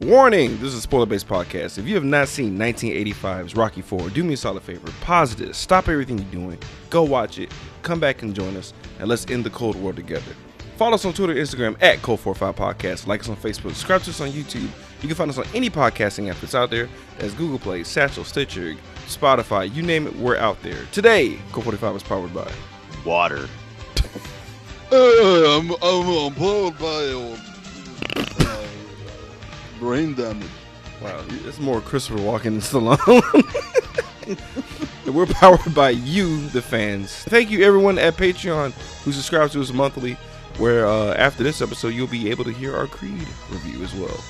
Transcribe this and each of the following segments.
Warning! This is a spoiler based podcast. If you have not seen 1985's Rocky 4, do me a solid favor. Pause this. Stop everything you're doing. Go watch it. Come back and join us. And let's end the Cold War together. Follow us on Twitter and Instagram at Cold45 Podcast. Like us on Facebook. Subscribe to us on YouTube. You can find us on any podcasting app that's out there. That's Google Play, Satchel, Stitcher, Spotify. You name it, we're out there. Today, Cold45 is powered by Water. Uh, I'm, I'm employed by uh, uh, brain damage. Wow, it's more Christopher Walken than Stallone. and we're powered by you, the fans. Thank you, everyone at Patreon who subscribes to us monthly. Where uh, after this episode, you'll be able to hear our Creed review as well.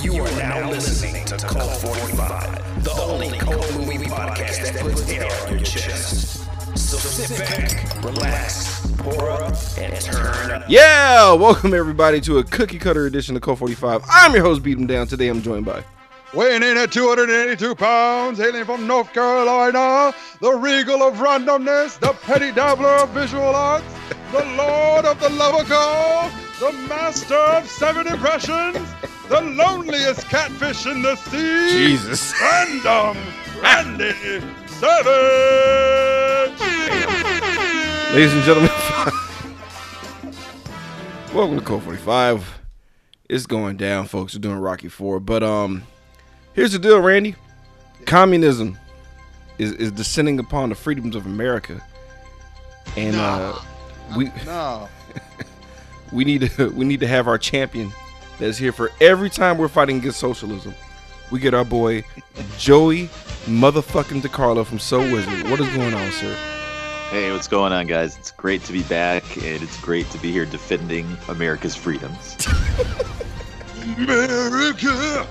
You are now listening to Cult 45, the only cult movie podcast that puts air on your chest. So sit back, relax, pour up, and turn up. Yeah, welcome everybody to a cookie cutter edition of Cult 45. I'm your host, Beat 'em Down. Today, I'm joined by. Weighing in at 282 pounds, hailing from North Carolina, the regal of randomness, the petty dabbler of visual arts, the lord of the lover call, the master of seven impressions, the loneliest catfish in the sea, Jesus. random Randy Savage. Ladies and gentlemen, welcome to Cult 45. It's going down, folks. We're doing Rocky 4. But um, here's the deal, Randy. Communism is, is descending upon the freedoms of America. And uh, we No. we need to we need to have our champion that's here for every time we're fighting against socialism. We get our boy Joey motherfucking DeCarlo from So Wizard. What is going on, sir? Hey, what's going on, guys? It's great to be back, and it's great to be here defending America's freedoms. America.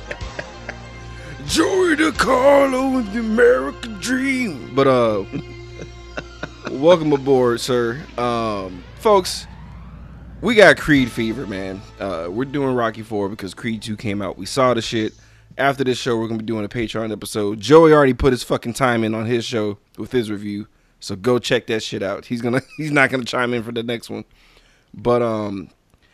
Joey DeCarlo and the American Dream. But uh welcome aboard, sir. Um folks, we got Creed fever, man. Uh we're doing Rocky 4 because Creed 2 came out. We saw the shit. After this show, we're gonna be doing a Patreon episode. Joey already put his fucking time in on his show with his review. So go check that shit out. He's gonna he's not gonna chime in for the next one. But um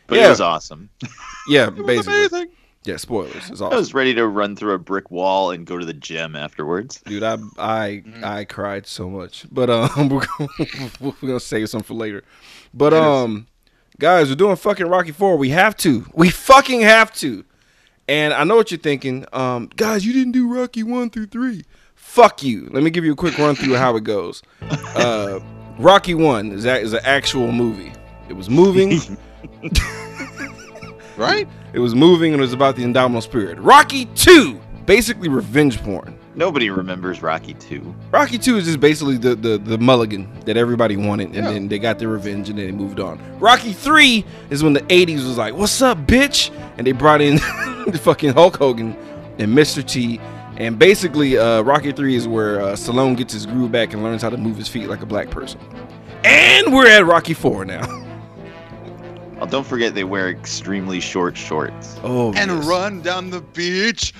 But Yeah. it was awesome. yeah, It was basically. amazing. Yeah, spoilers. It's awesome. I was ready to run through a brick wall and go to the gym afterwards. Dude, I I I cried so much, but um, we're gonna, we're gonna save some for later. But um, guys, we're doing fucking Rocky Four. We have to. We fucking have to. And I know what you're thinking. Um, guys, you didn't do Rocky one through three. Fuck you. Let me give you a quick run through of how it goes. Uh, Rocky one is that is an actual movie. It was moving. Right? it was moving, and it was about the indomitable spirit. Rocky two, basically revenge porn. Nobody remembers Rocky 2. Rocky Two is just basically the, the the mulligan that everybody wanted, and Yeah. then they got their revenge, and then they moved on. Rocky Three is when the '80s was like, "What's up, bitch?" and they brought in the fucking Hulk Hogan and Mr. T, and basically, uh, Rocky Three is where uh, Stallone gets his groove back and learns how to move his feet like a black person. And we're at Rocky Four now. Oh, don't forget they wear extremely short shorts. Oh, and yes. run down the beach,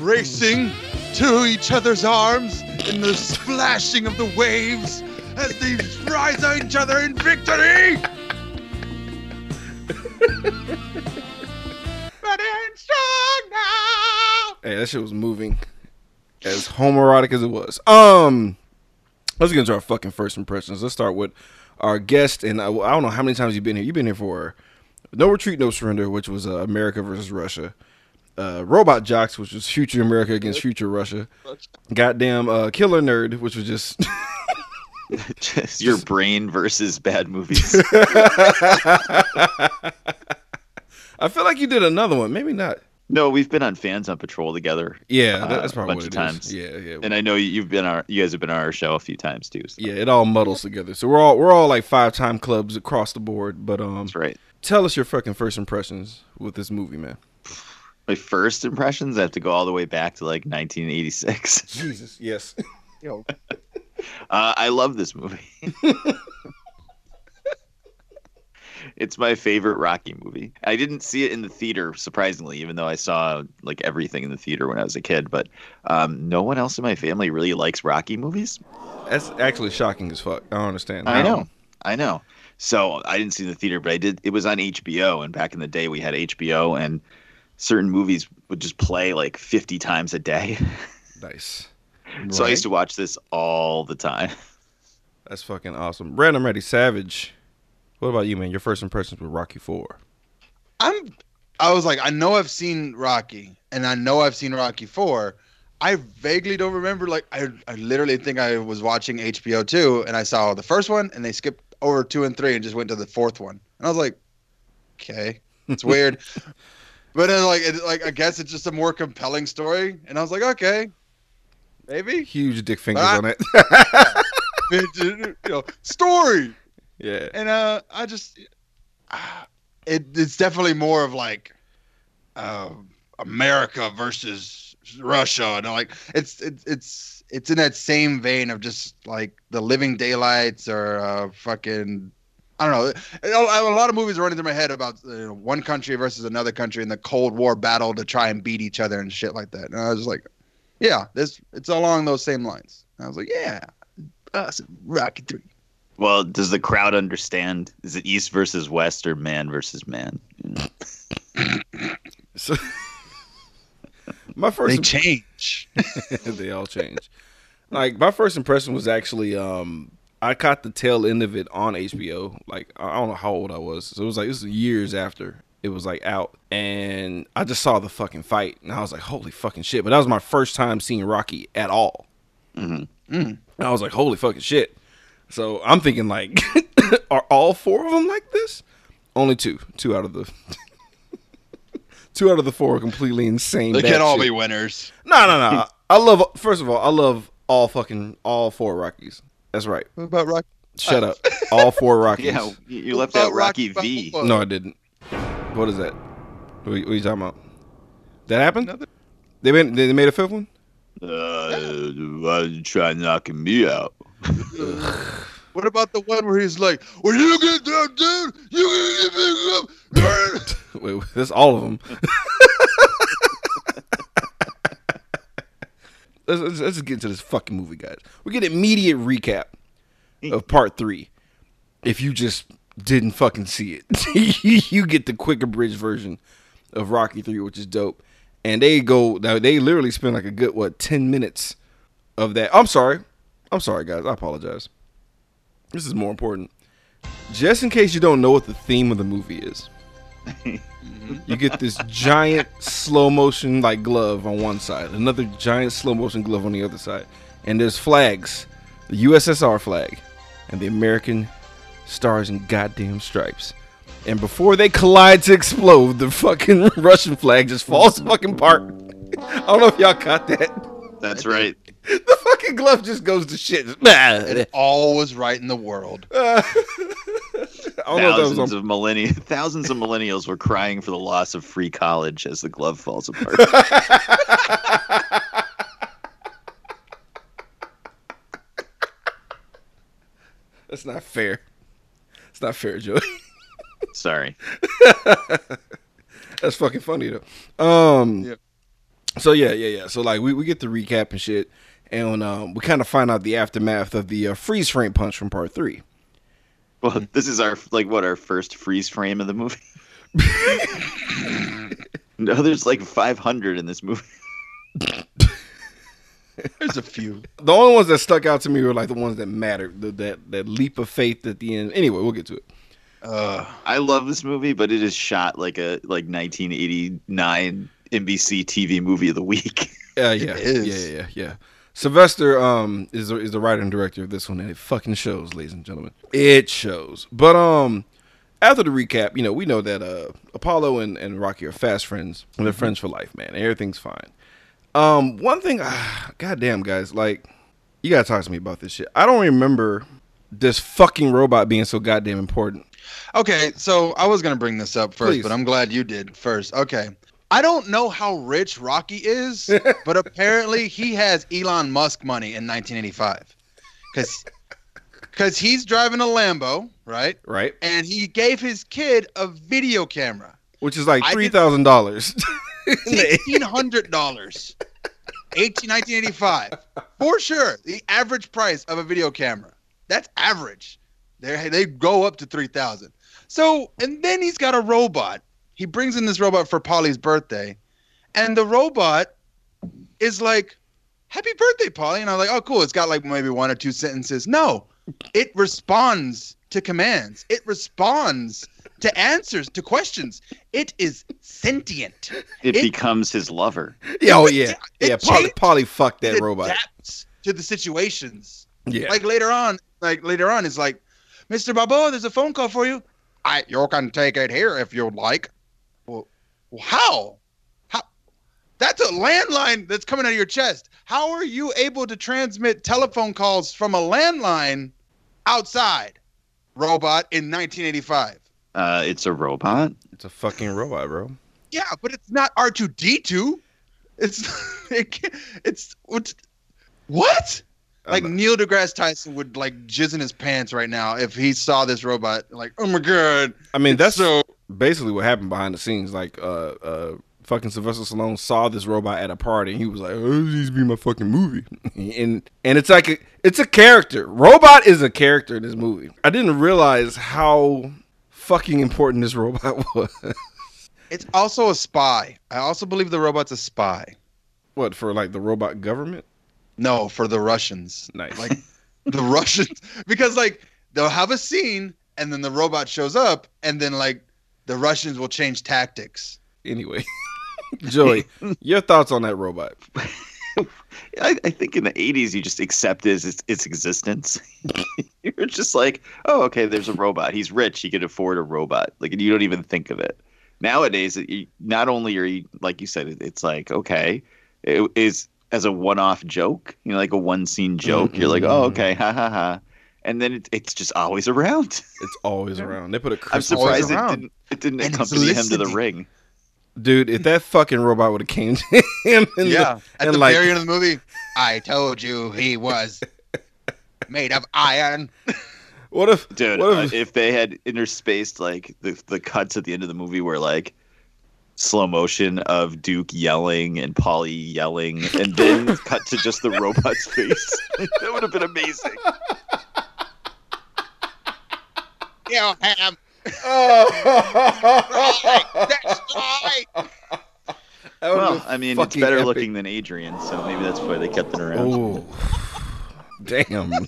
racing to each other's arms in the splashing of the waves as they rise on each other in victory. Ready and strong now. Hey, that shit was moving. As homoerotic as it was. Um, let's get into our fucking first impressions. Let's start with our guest, and I, I don't know how many times you've been here. You've been here for No Retreat, No Surrender, which was uh, America versus Russia. Uh, Robot Jox, which was Future America against Future Russia. Goddamn uh, Killer Nerd, which was just Just your brain versus bad movies. I feel like you did another one. Maybe not. no, we've been on Fans on Patrol together. Yeah, Uh, that's a probably bunch what of it is. times. Yeah, yeah. And I know you've been our you guys have been on our show a few times too. So yeah, it all muddles together. So we're all we're all like five time clubs across the board. But um, That's right. tell us your fucking first impressions with this movie, man. My first impressions I have to go all the way back to like 1986. Jesus, yes. Yo, Uh, I love this movie. It's my favorite Rocky movie. I didn't see it in the theater, surprisingly, even though I saw like everything in the theater when I was a kid. But um, no one else in my family really likes Rocky movies. That's actually shocking as fuck. I don't understand. I know, I know. So I didn't see the theater, but I did. It was on HBO, and back in the day, we had HBO, and certain movies would just play like 50 times a day. Nice. So I used to watch this all the time. That's fucking awesome. Random ready. Savage. What about you, man? Your first impressions with Rocky Four? I'm. I was like, I know I've seen Rocky, and I know I've seen Rocky Four. I vaguely don't remember. Like, I, I literally think I was watching HBO two, and I saw the first one, and they skipped over two and three, and just went to the fourth one. And I was like, okay, it's weird. but then, like, it, like I guess it's just a more compelling story, and I was like, okay, maybe. Huge dick fingers Ah. on it. you know, story. yeah. and uh i just ah, it, it's definitely more of like um america versus russia and like it's it's it's it's in that same vein of just like the living daylights or uh fucking I don't know. A a lot of movies are running through my head about you know, one country versus another country in the Cold War battle to try and beat each other and shit like that. And I was just like, yeah, this it's along those same lines. And I was like, yeah, awesome, Rocky Three. Well, does the crowd understand? Is it East versus West or man versus man? You know? So, my first They change. they all change. Like my first impression was actually um I caught the tail end of it on HBO. Like I don't know how old I was. So it was like this was years after it was like out and I just saw the fucking fight and I was like holy fucking shit. But that was my first time seeing Rocky at all. Mhm. Mm. I was like holy fucking shit. So I'm thinking like are all four of them like this? Only two. Two out of the Two out of the four are completely insane. They can't all shit. be winners. No, no, no. I love. First of all, I love all fucking all four Rockies. That's right. What about Rocky? Shut up. All four Rockies. Yeah, you you left out Rocky Rocky V. Balboa? No, I didn't. What is that? What, are you- what are you talking about? That happened? Another- They made they made a fifth one. Uh, why did you try knocking me out? What about the one where he's like, "When you get down, dude, you gonna get me up." Wait, that's all of them. Let's, let's, let's get into this fucking movie, guys. We get immediate recap of part three. If you just didn't fucking see it, you get the quick abridged version of Rocky Three, which is dope. And they go. They literally spend like a good what ten minutes of that. I'm sorry. I'm sorry, guys. I apologize. This is more important. Just in case you don't know what the theme of the movie is, Mm-hmm. you get this giant slow motion like glove on one side, another giant slow motion glove on the other side, and there's flags, the USSR flag, and the American stars and goddamn stripes. And before they collide to explode, the fucking Russian flag just falls fucking apart. I don't know if y'all caught that. That's right. The fucking glove just goes to shit. I All was right in the world. don't know if that was Thousands on of millennia, thousands of millennials were crying for the loss of free college as the glove falls apart. That's not fair. It's not fair, Joey. Sorry. That's fucking funny though. Um Yep. So yeah, yeah, yeah. So like we, we get the recap and shit, and um, we kind of find out the aftermath of the uh, freeze frame punch from part three. Well, this is our like what our first freeze frame of the movie. no, there's like 500 in this movie. There's a few. The only ones that stuck out to me were like the ones that mattered. The, that that leap of faith at the end. Anyway, we'll get to it. Uh, I love this movie, but it is shot like a like 1989 NBC TV movie of the week. Yeah, yeah, yeah, yeah, yeah. Sylvester um is the, is the writer and director of this one, and it fucking shows, ladies and gentlemen. It shows. But um, after the recap, you know, we know that uh Apollo and, and Rocky are fast friends, and they're friends for life, man. Everything's fine. Um, one thing, ah, goddamn guys, like you gotta talk to me about this shit. I don't remember this fucking robot being so goddamn important. okay, so I was gonna bring this up first, Please. but I'm glad you did first. Okay. I don't know how rich Rocky is, but apparently he has Elon Musk money in 1985. Because because he's driving a Lambo, right? right? And he gave his kid a video camera, Which is like three thousand dollars. sixteen hundred dollars, 18, 1985, for sure. The average price of a video camera. That's average. They they go up to three thousand. So and then he's got a robot. He brings in this robot for Polly's birthday, and the robot is like, "Happy birthday, Polly!" And I'm like, "Oh, cool." It's got like maybe one or two sentences. No, it responds to commands. It responds to answers to questions. It is sentient. It, It- becomes his lover. yeah, oh yeah, it yeah. Polly, changed- Polly fucked that it robot. adapts to the situations. Yeah, Like later on, like later on, it's like, Mr. Balboa, there's a phone call for you. I you can take it here if you'd like. Well, how? How? That's a landline that's coming out of your chest. How are you able to transmit telephone calls from a landline outside? Robot in 1985. Uh, it's a robot. it's a fucking robot, bro. Yeah, but it's not R2D2. It's it it's what what? Like I'm- Neil deGrasse Tyson would like jizz in his pants right now if he saw this robot. Like, oh my god! I mean, that's so basically what happened behind the scenes. Like, uh, uh, fucking Sylvester Stallone saw this robot at a party, and he was like, "Oh, this needs to be my fucking movie." and and it's like a, it's a character. Robot is a character in this movie. I didn't realize how fucking important this robot was. it's also a spy. I also believe the robot's a spy. what for? Like the robot government? No, for the Russians. Nice. Like the Russians, because like they'll have a scene and then the robot shows up and then like the Russians will change tactics. anyway, Joey, your thoughts on that robot? I, I think in the 80s, you just accept its, its, its existence. You're just like, oh, okay, there's a robot. He's rich. He can afford a robot. Like, and you don't even think of it. Nowadays, it, you, not only are you, like you said, it, it's like, okay, it is as a one off joke, you know, like a one scene joke. You're like, oh, okay, ha ha ha. And then it, it's just always around. It's always around. They put a I'm I'm surprised it around. didn't, it didn't And accompany him to the ring. dude. If that fucking robot would have came to him, in yeah. the, At and the like- very end of the movie, I told you he was made of iron. what if, Dude, what uh, if, if they had interspaced like the the cuts at the end of the movie where like slow motion of Duke yelling and Polly yelling, and then cut to just the robot's face, that would have been amazing. You have oh. that's right. Well, I mean, it's better epic. looking than Adrian, so maybe that's why they kept it around. Oh, damn.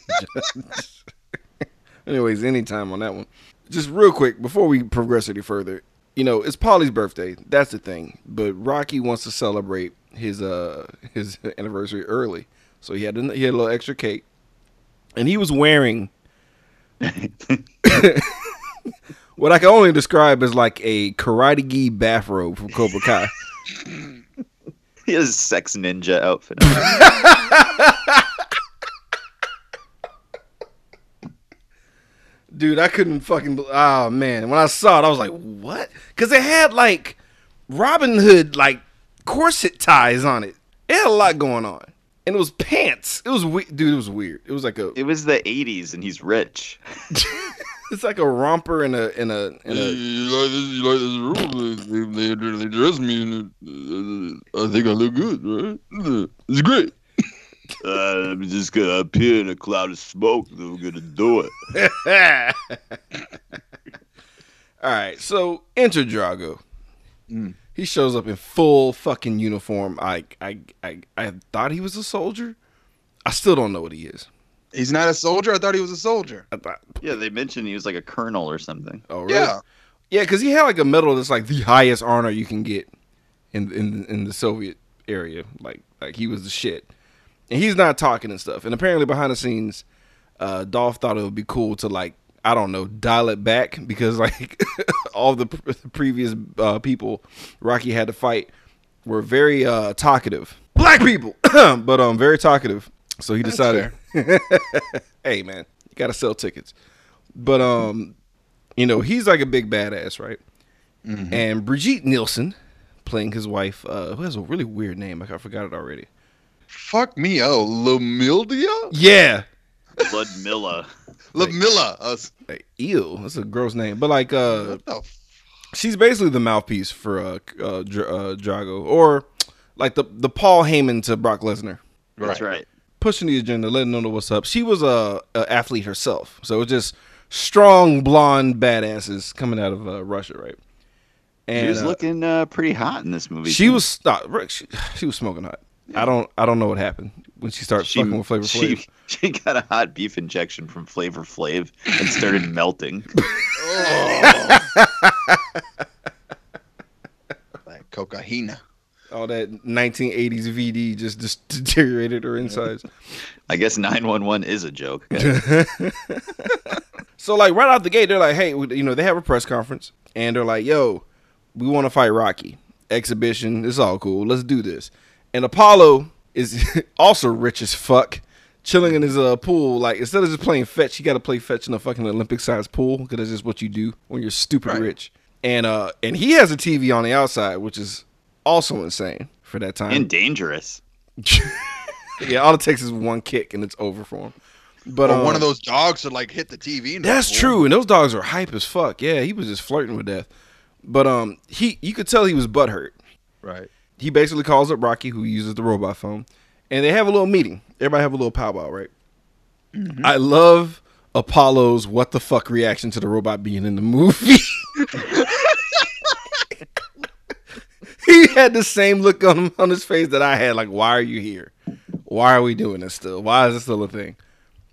Anyways, anytime on that one. Just real quick before we progress any further, you know, it's Polly's birthday. That's the thing. But Rocky wants to celebrate his uh his anniversary early, so he had a, he had a little extra cake, and he was wearing what I can only describe as like a karate gi bathrobe from Cobra Kai. He has a sex ninja outfit. Dude, I couldn't fucking. Oh man, when I saw it, I was like, "What?" Because it had like Robin Hood like corset ties on it. It had a lot going on, and it was pants. It was we- dude. It was weird. It was like a. it was the '80s, and he's rich. It's like a romper in a in a in a. You like this? You like this room? They, they, they dress me in it. Uh, I think I look good, right? It's great. Uh, I'm just gonna appear in a cloud of smoke. Then we're gonna do it. All right, so enter Drago. Mm. He shows up in full fucking uniform. I I I I thought he was a soldier. I still don't know what he is. He's not a soldier. I thought he was a soldier. Thought, Yeah, they mentioned he was like a colonel or something. oh really? Yeah. Yeah, because he had like a medal that's like the highest honor you can get in in in the Soviet area. Like like he was the shit, and he's not talking and stuff. And apparently behind the scenes, uh, Dolph thought it would be cool to like I don't know dial it back because like all the pr- previous uh, people Rocky had to fight were very uh, talkative, black people, but um very talkative. So he That's decided, hey man, you gotta sell tickets. But um, you know, he's like a big badass, right? Mhm. And Brigitte Nielsen playing his wife, uh, who has a really weird name. Like I forgot it already. Fuck me, oh, Lumildia? Yeah, Ludmilla. Lamilla. Us. Like, ew, that's a gross name. But like, uh, What the? F- she's basically the mouthpiece for uh, uh, Dr- uh Drago, or like the the Paul Heyman to Brock Lesnar, That's right. Pushing the agenda, letting them know what's up. She was a, a athlete herself, so it's just strong blonde badasses coming out of uh, Russia, right? And she was uh, looking uh, pretty hot in this movie. She too. was uh, she, she was smoking hot. I don't I don't know what happened when she started She, fucking with Flavor she, Flav. she got a hot beef injection from Flavor Flav and started melting. oh. like cocaine. All that 1980s VD just, just deteriorated her insides. I guess 911 is a joke. So like right out the gate, they're like, hey, you know, they have a press conference and they're like, yo, we want to fight Rocky. Exhibition, it's all cool. Let's do this. And Apollo is also rich as fuck, chilling in his uh, pool. Like instead of just playing fetch, you got to play fetch in a fucking Olympic sized pool because that's just what you do when you're stupid Right. rich. And uh, and he has a TV on the outside, which is also insane for that time. and dangerous. yeah, all it takes is one kick and it's over for him. But Or one um, of those dogs to like hit the TV. and That's boom. true, and those dogs are hype as fuck. Yeah, he was just flirting with death. But um, he you could tell he was butthurt. Right. He basically calls up Rocky, who uses the robot phone, and they have a little meeting. Everybody have a little powwow, right? I love Apollo's what the fuck reaction to the robot being in the movie. he had the same look on on his face that I had. Like, why are you here? Why are we doing this still? Why is this still a thing?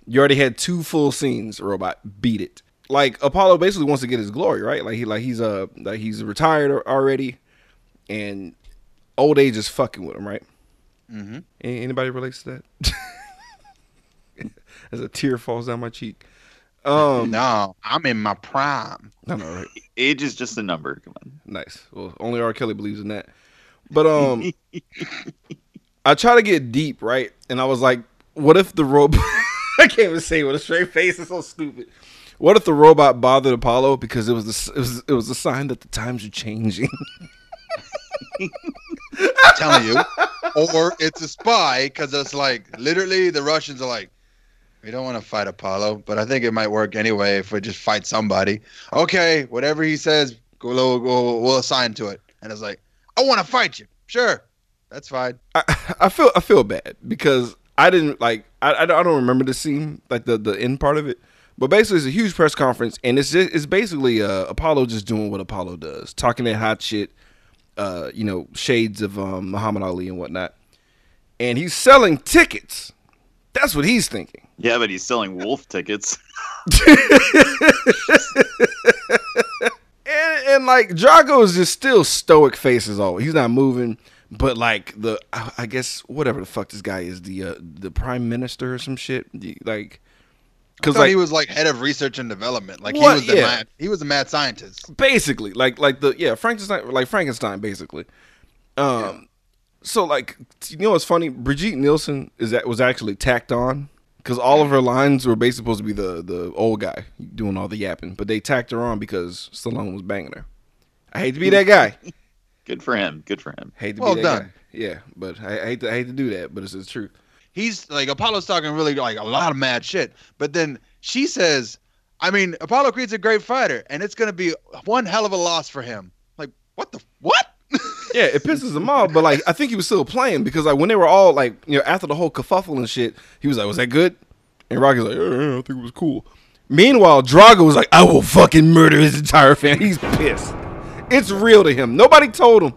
You already had two full scenes, robot. Beat it. Like Apollo basically wants to get his glory, right? Like he like he's uh like he's retired already, and old age is fucking with him, right? Mm-hmm. Anybody relates to that? As a tear falls down my cheek. Um, No, I'm in my prime. I know, right? Age is just a number. Come on. Nice. Well, only R. Kelly believes in that. But um, I try to get deep, right? And I was like, what if the robot? I can't even say it with a straight face. It's so stupid. What if the robot bothered Apollo because it was the it was it was a sign that the times are changing? I'm telling you. Or it's a spy because it's like literally the Russians are like, we don't want to fight Apollo, but I think it might work anyway if we just fight somebody. Okay, whatever he says, we'll, we'll, we'll assign to it. And it's like, I want to fight you. Sure, that's fine. I, I feel I feel bad because I didn't like I, I don't remember the scene like the the end part of it, but basically it's a huge press conference and it's just, it's basically uh, Apollo just doing what Apollo does, talking that hot shit, uh, you know, shades of um, Muhammad Ali and whatnot, and he's selling tickets. That's what he's thinking. Yeah, but he's selling wolf tickets. And, like Drago is just still stoic face as always. He's not moving, but like the I guess whatever the fuck this guy is, the uh, the prime minister or some shit. Like, because like he was like head of research and development. Like What? he was the Yeah. mad, he was a mad scientist. basically like like the yeah Frankenstein like Frankenstein basically. Um, so like you know what's funny? Brigitte Nielsen is that was actually tacked on because all of her lines were basically supposed to be the the old guy doing all the yapping, but they tacked her on because Stallone was banging her. I hate to be that guy. Good for him. Good for him. Hate to Well be that done. guy. Yeah, but I, I hate to I hate to do that, but it's the truth. He's like Apollo's talking really like a lot of mad shit. But then she says, I mean, Apollo Creed's a great fighter, and it's gonna be one hell of a loss for him. Like, what the what? Yeah, it pisses him off, but like I think he was still playing because like when they were all like you know after the whole kerfuffle and shit, he was like, "Was that good?" And Rocky's like, yeah, yeah, "I think it was cool." Meanwhile, Drago was like, "I will fucking murder his entire family." He's pissed. It's real to him. Nobody told him.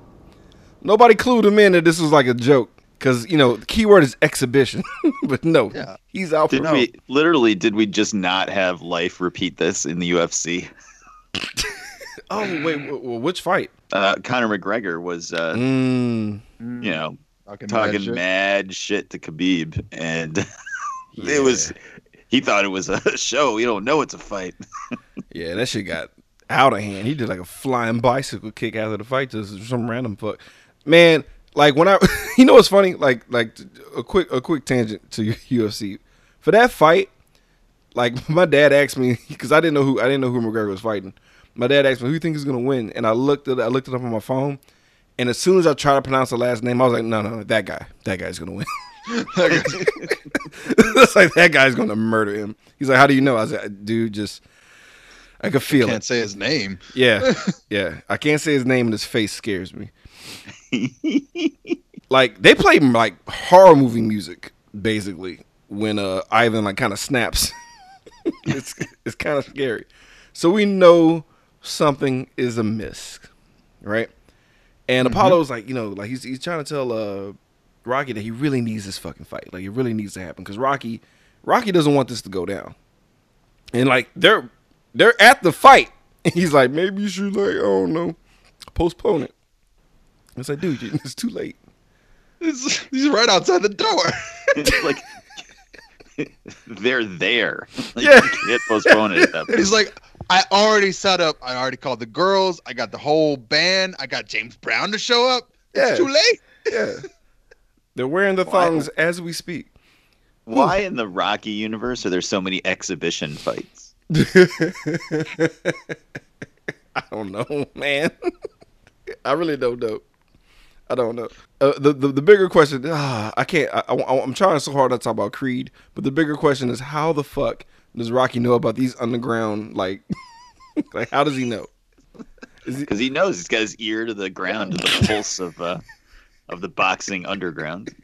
Nobody clued him in that this was like a joke because you know the keyword is exhibition. but no, Yeah. he's out for Did no. we literally? Did we just not have life repeat this in the UFC? Oh wait, wh- wh- which fight? Uh, Conor McGregor was, uh, Mm, you know, Talking, talking shit. mad shit to Khabib, and yeah. it was. He thought it was a show. You don't know it's a fight. Yeah, that shit got out of hand. He did like a flying bicycle kick after the fight to some random fuck. Man, like when I, you know what's funny? Like like a quick a quick tangent to UFC for that fight. Like my dad asked me because I didn't know who I didn't know who McGregor was fighting. My dad asked me who you think is gonna win, and I looked at I looked it up on my phone, and as soon as I tried to pronounce the last name, I was like, no no, no that guy, that guy's gonna win. it's like that guy's gonna murder him. He's like, how do you know? I was like, dude, just I could feel I Can't it. say his name. Yeah, yeah. I can't say his name, and his face scares me. like they play like horror movie music basically when uh Ivan like kind of snaps. it's it's kind of scary. So we know something is amiss, right? And Apollo's like, you know, like he's he's trying to tell uh Rocky that he really needs this fucking fight. Like it really needs to happen because Rocky Rocky doesn't want this to go down. And like they're they're at the fight. And he's like, maybe you should like, I don't know, postpone it. It's like, dude, it's too late. He's, he's right outside the door. Like they're there. Like, Yeah. You can't postpone it at that And point. he's like, I already set up. I already called the girls. I got the whole band. I got James Brown to show up. Yeah. It's too late. Yeah. They're wearing the Why? thongs as we speak. Why in the Rocky universe are there so many exhibition fights? I don't know, man. I really don't know. I don't know. Uh, the, the the bigger question, ah, I can't. I, I, am trying so hard to talk about Creed, but the bigger question is how the fuck does Rocky know about these underground like, like how does he know? Because he knows he's got his ear to the ground to the pulse of uh, of the boxing underground.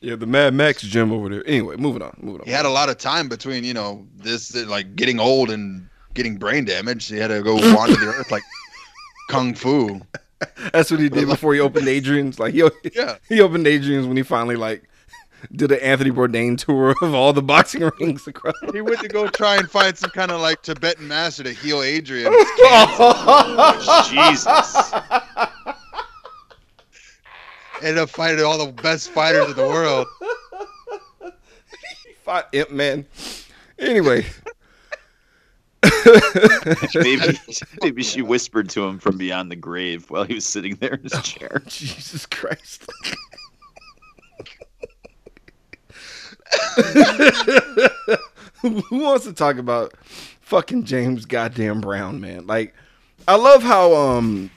Yeah, the Mad Max gym over there. Anyway, moving on, moving on. He had a lot of time between, you know, this like getting old and getting brain damage. He had to go wander the earth like kung fu. That's what he did before he opened Adrian's. Like he Yeah. he opened Adrian's when he finally like did an Anthony Bourdain tour of all the boxing rings across. He went to go try and find some kind of like Tibetan master to heal Adrian. Jesus. Ended up fighting all the best fighters in the world. He Fought Ip Man. Anyway, Maybe maybe she whispered to him from beyond the grave while he was sitting there in his oh, chair. Jesus Christ. Who wants to talk about fucking James goddamn Brown, man? Like, I love how um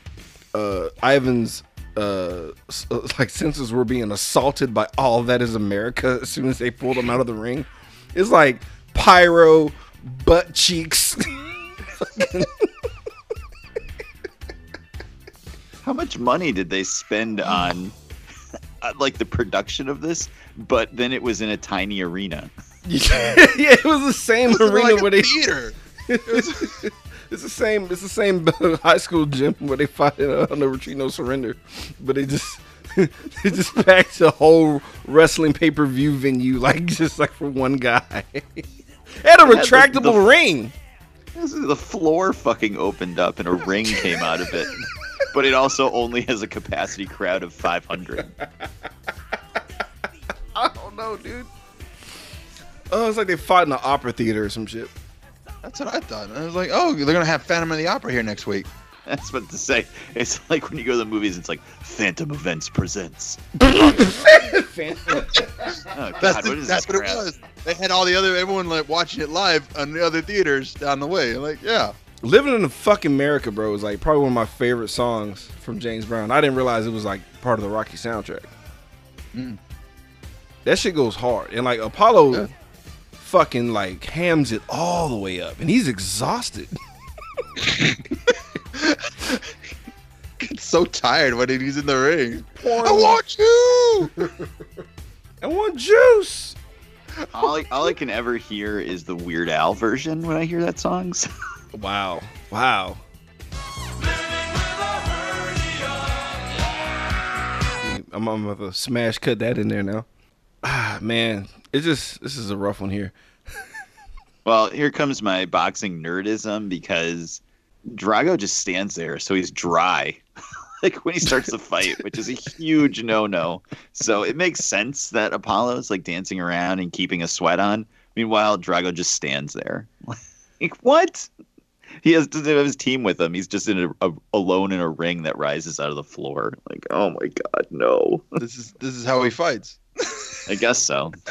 uh Ivan's uh uh, like senses were being assaulted by all that is America as soon as they pulled him out of the ring. It's like pyro, butt cheeks. How much money did they spend on like the production of this? But then it was in a tiny arena. yeah, it was the same It was arena like a where they theater. It's the same. It's the same high school gym where they fight in uh, No Retreat, No Surrender, but they just they just packed a whole wrestling pay per view venue like just like for one guy. It had a the- retractable the- ring. The floor fucking opened up and a ring came out of it. But it also only has a capacity crowd of 500. I don't know, dude. Oh, it's like they fought in an opera theater or some shit. That's what I thought. I was like, oh, they're gonna have Phantom of the Opera here next week. That's what to say. It's like when you go to the movies, it's like Fathom Events presents. Oh, God, That's, what is that's this what crap? it was. They had all the other everyone like watching it live on the other theaters down the way. Like, yeah, Living in the fucking America, bro, is like probably one of my favorite songs from James Brown. I didn't realize it was like part of the Rocky soundtrack. Mm. That shit goes hard. And like Apollo Yeah. fucking like hams it all the way up. And he's exhausted. gets so tired when he's in the ring. I want you. I want juice. All I, all I can ever hear is the Weird Al version when I hear that song. So Wow. Wow. I'm, I'm gonna smash cut that in there now. Ah man. It's just this is a rough one here. Well, here comes my boxing nerdism because Drago just stands there, so he's dry. like when he starts the fight, which is a huge no-no. So it makes sense that Apollo's like dancing around and keeping a sweat on. Meanwhile, Drago just stands there. like what? He has doesn't have his team with him. He's just in a, a, alone in a ring that rises out of the floor. Like, oh my god, no. This is this is how he fights. I guess so.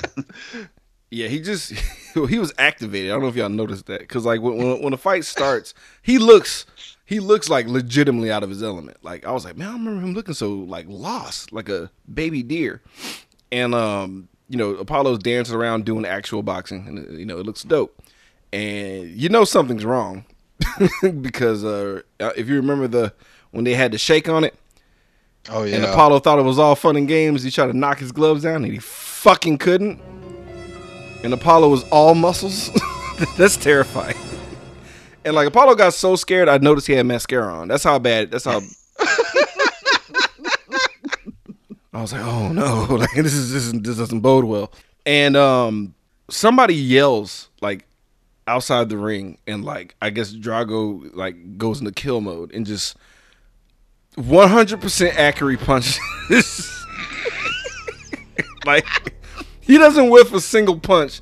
Yeah, he just he was activated. I don't know if y'all noticed that because like when when, when the fight starts, he looks he looks like legitimately out of his element. Like I was like, man, I remember him looking so like lost, like a baby deer. And um, you know, Apollo's dancing around doing actual boxing, and uh, you know, it looks dope. And you know something's wrong because uh, uh, if you remember the when they had the shake on it, Oh yeah. and Apollo thought it was all fun and games, he tried to knock his gloves down, and he fucking couldn't. And Apollo was all muscles. That's terrifying. And like Apollo got so scared, I noticed he had mascara on. That's how bad. That's how. I was like, oh no, like this is this, is, this doesn't bode well. And um, somebody yells like outside the ring, and like I guess Drago like goes into kill mode and just 100% accurate punches. like he doesn't whiff a single punch.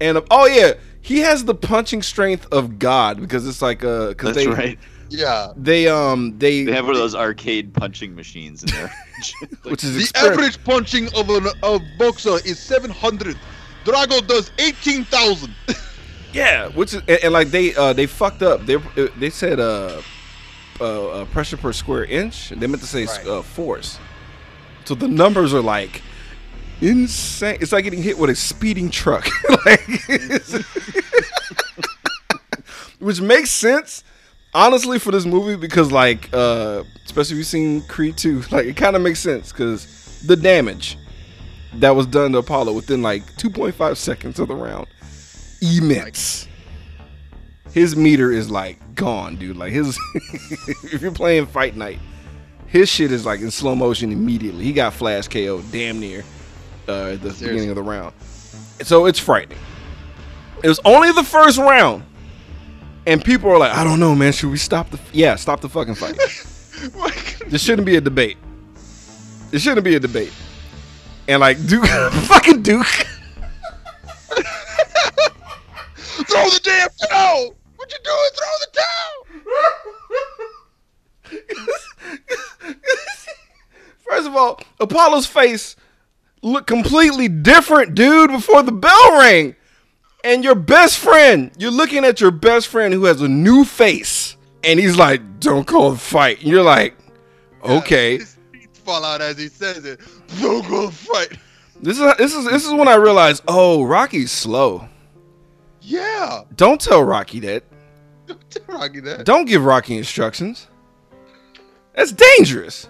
And oh yeah, he has the punching strength of God because it's like uh, cause That's they right. yeah. they um they, They have one of those arcade punching machines in there. which is The exper- average punching of a of boxer is 700. Drago does 18,000. Yeah, which is and, and like they uh they fucked up. They they said uh, uh, uh pressure per square inch. They meant to say Right. uh, force. So the numbers are like insane. It's like getting hit with a speeding truck. like, which makes sense honestly for this movie because like uh especially if you've seen Creed 2, like it kind of makes sense cuz the damage that was done to Apollo within like 2.5 seconds of the round immense. His meter is like gone, dude. Like his if you're playing Fight Night, his shit is like in slow motion immediately. He got flash KO damn near uh, at the beginning of the round. So it's frightening. It was only the first round. And people are like, I don't know, man. Should we stop the Yeah, stop the fucking fight. this shouldn't be a debate. It shouldn't be a debate. And like Duke fucking Duke. Throw the damn towel! What you doing? Throw the towel! First of all, Apollo's face looked completely different, dude, before the bell rang. And your best friend, you're looking at your best friend who has a new face, and he's like, "Don't call the fight." And you're like, "Okay." Teeth fall out as he says it. Don't go fight. This is this is this is when I realized, oh, Rocky's slow. Yeah. Don't tell Rocky that. Don't tell Rocky that. Don't give Rocky instructions. That's dangerous.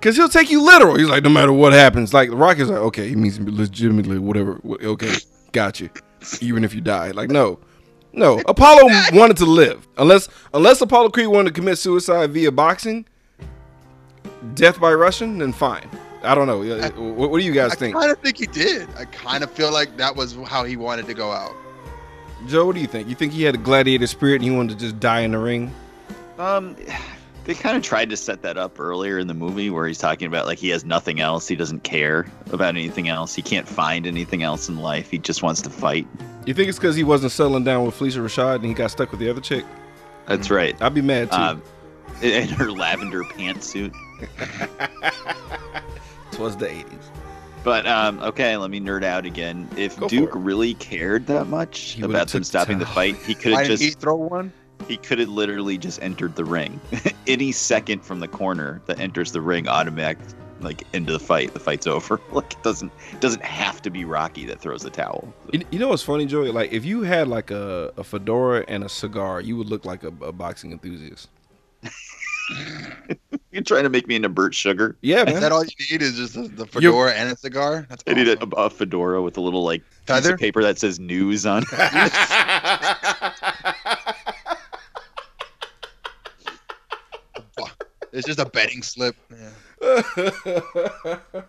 Cause he'll take you literal. He's like, no matter what happens, like Rocky's like, okay, he means legitimately whatever. Okay, got you. Even if you die, like no, no. Apollo wanted to live. Unless unless Apollo Creed wanted to commit suicide via boxing, death by Russian, then fine. I don't know. Uh, What, what do you guys I think, I kind of think he did. I kind of feel like that was how he wanted to go out. Joe? What do you think? You think he had a gladiator spirit and he wanted to just die in the ring? Um, they kind of tried to set that up earlier in the movie where he's talking about like he has nothing else. He doesn't care about anything else. He can't find anything else in life. He just wants to fight. You think it's because he wasn't settling down with Phylicia Rashad and he got stuck with the other chick? That's right. I'd be mad too. Um, in her lavender pantsuit. Twas the 80s. But um, okay, let me nerd out again. If Go Duke really cared that much He about them stopping the towel. fight, he could have didn't he just throw one? he could have literally just entered the ring. Any second from the corner that enters the ring, automatic like into the fight. The fight's over. Like it doesn't it doesn't have to be Rocky that throws the towel. You, you know what's funny, Joey? Like, if you had like a, a fedora and a cigar, you would look like a, a boxing enthusiast. You're trying to make me into Bert Sugar. Yeah, Is man. that all you need? Is just the, the fedora and a cigar? That's I need a, awesome. a fedora with a little like piece Feather? of paper that says news on. it. It's just a betting slip. Yeah.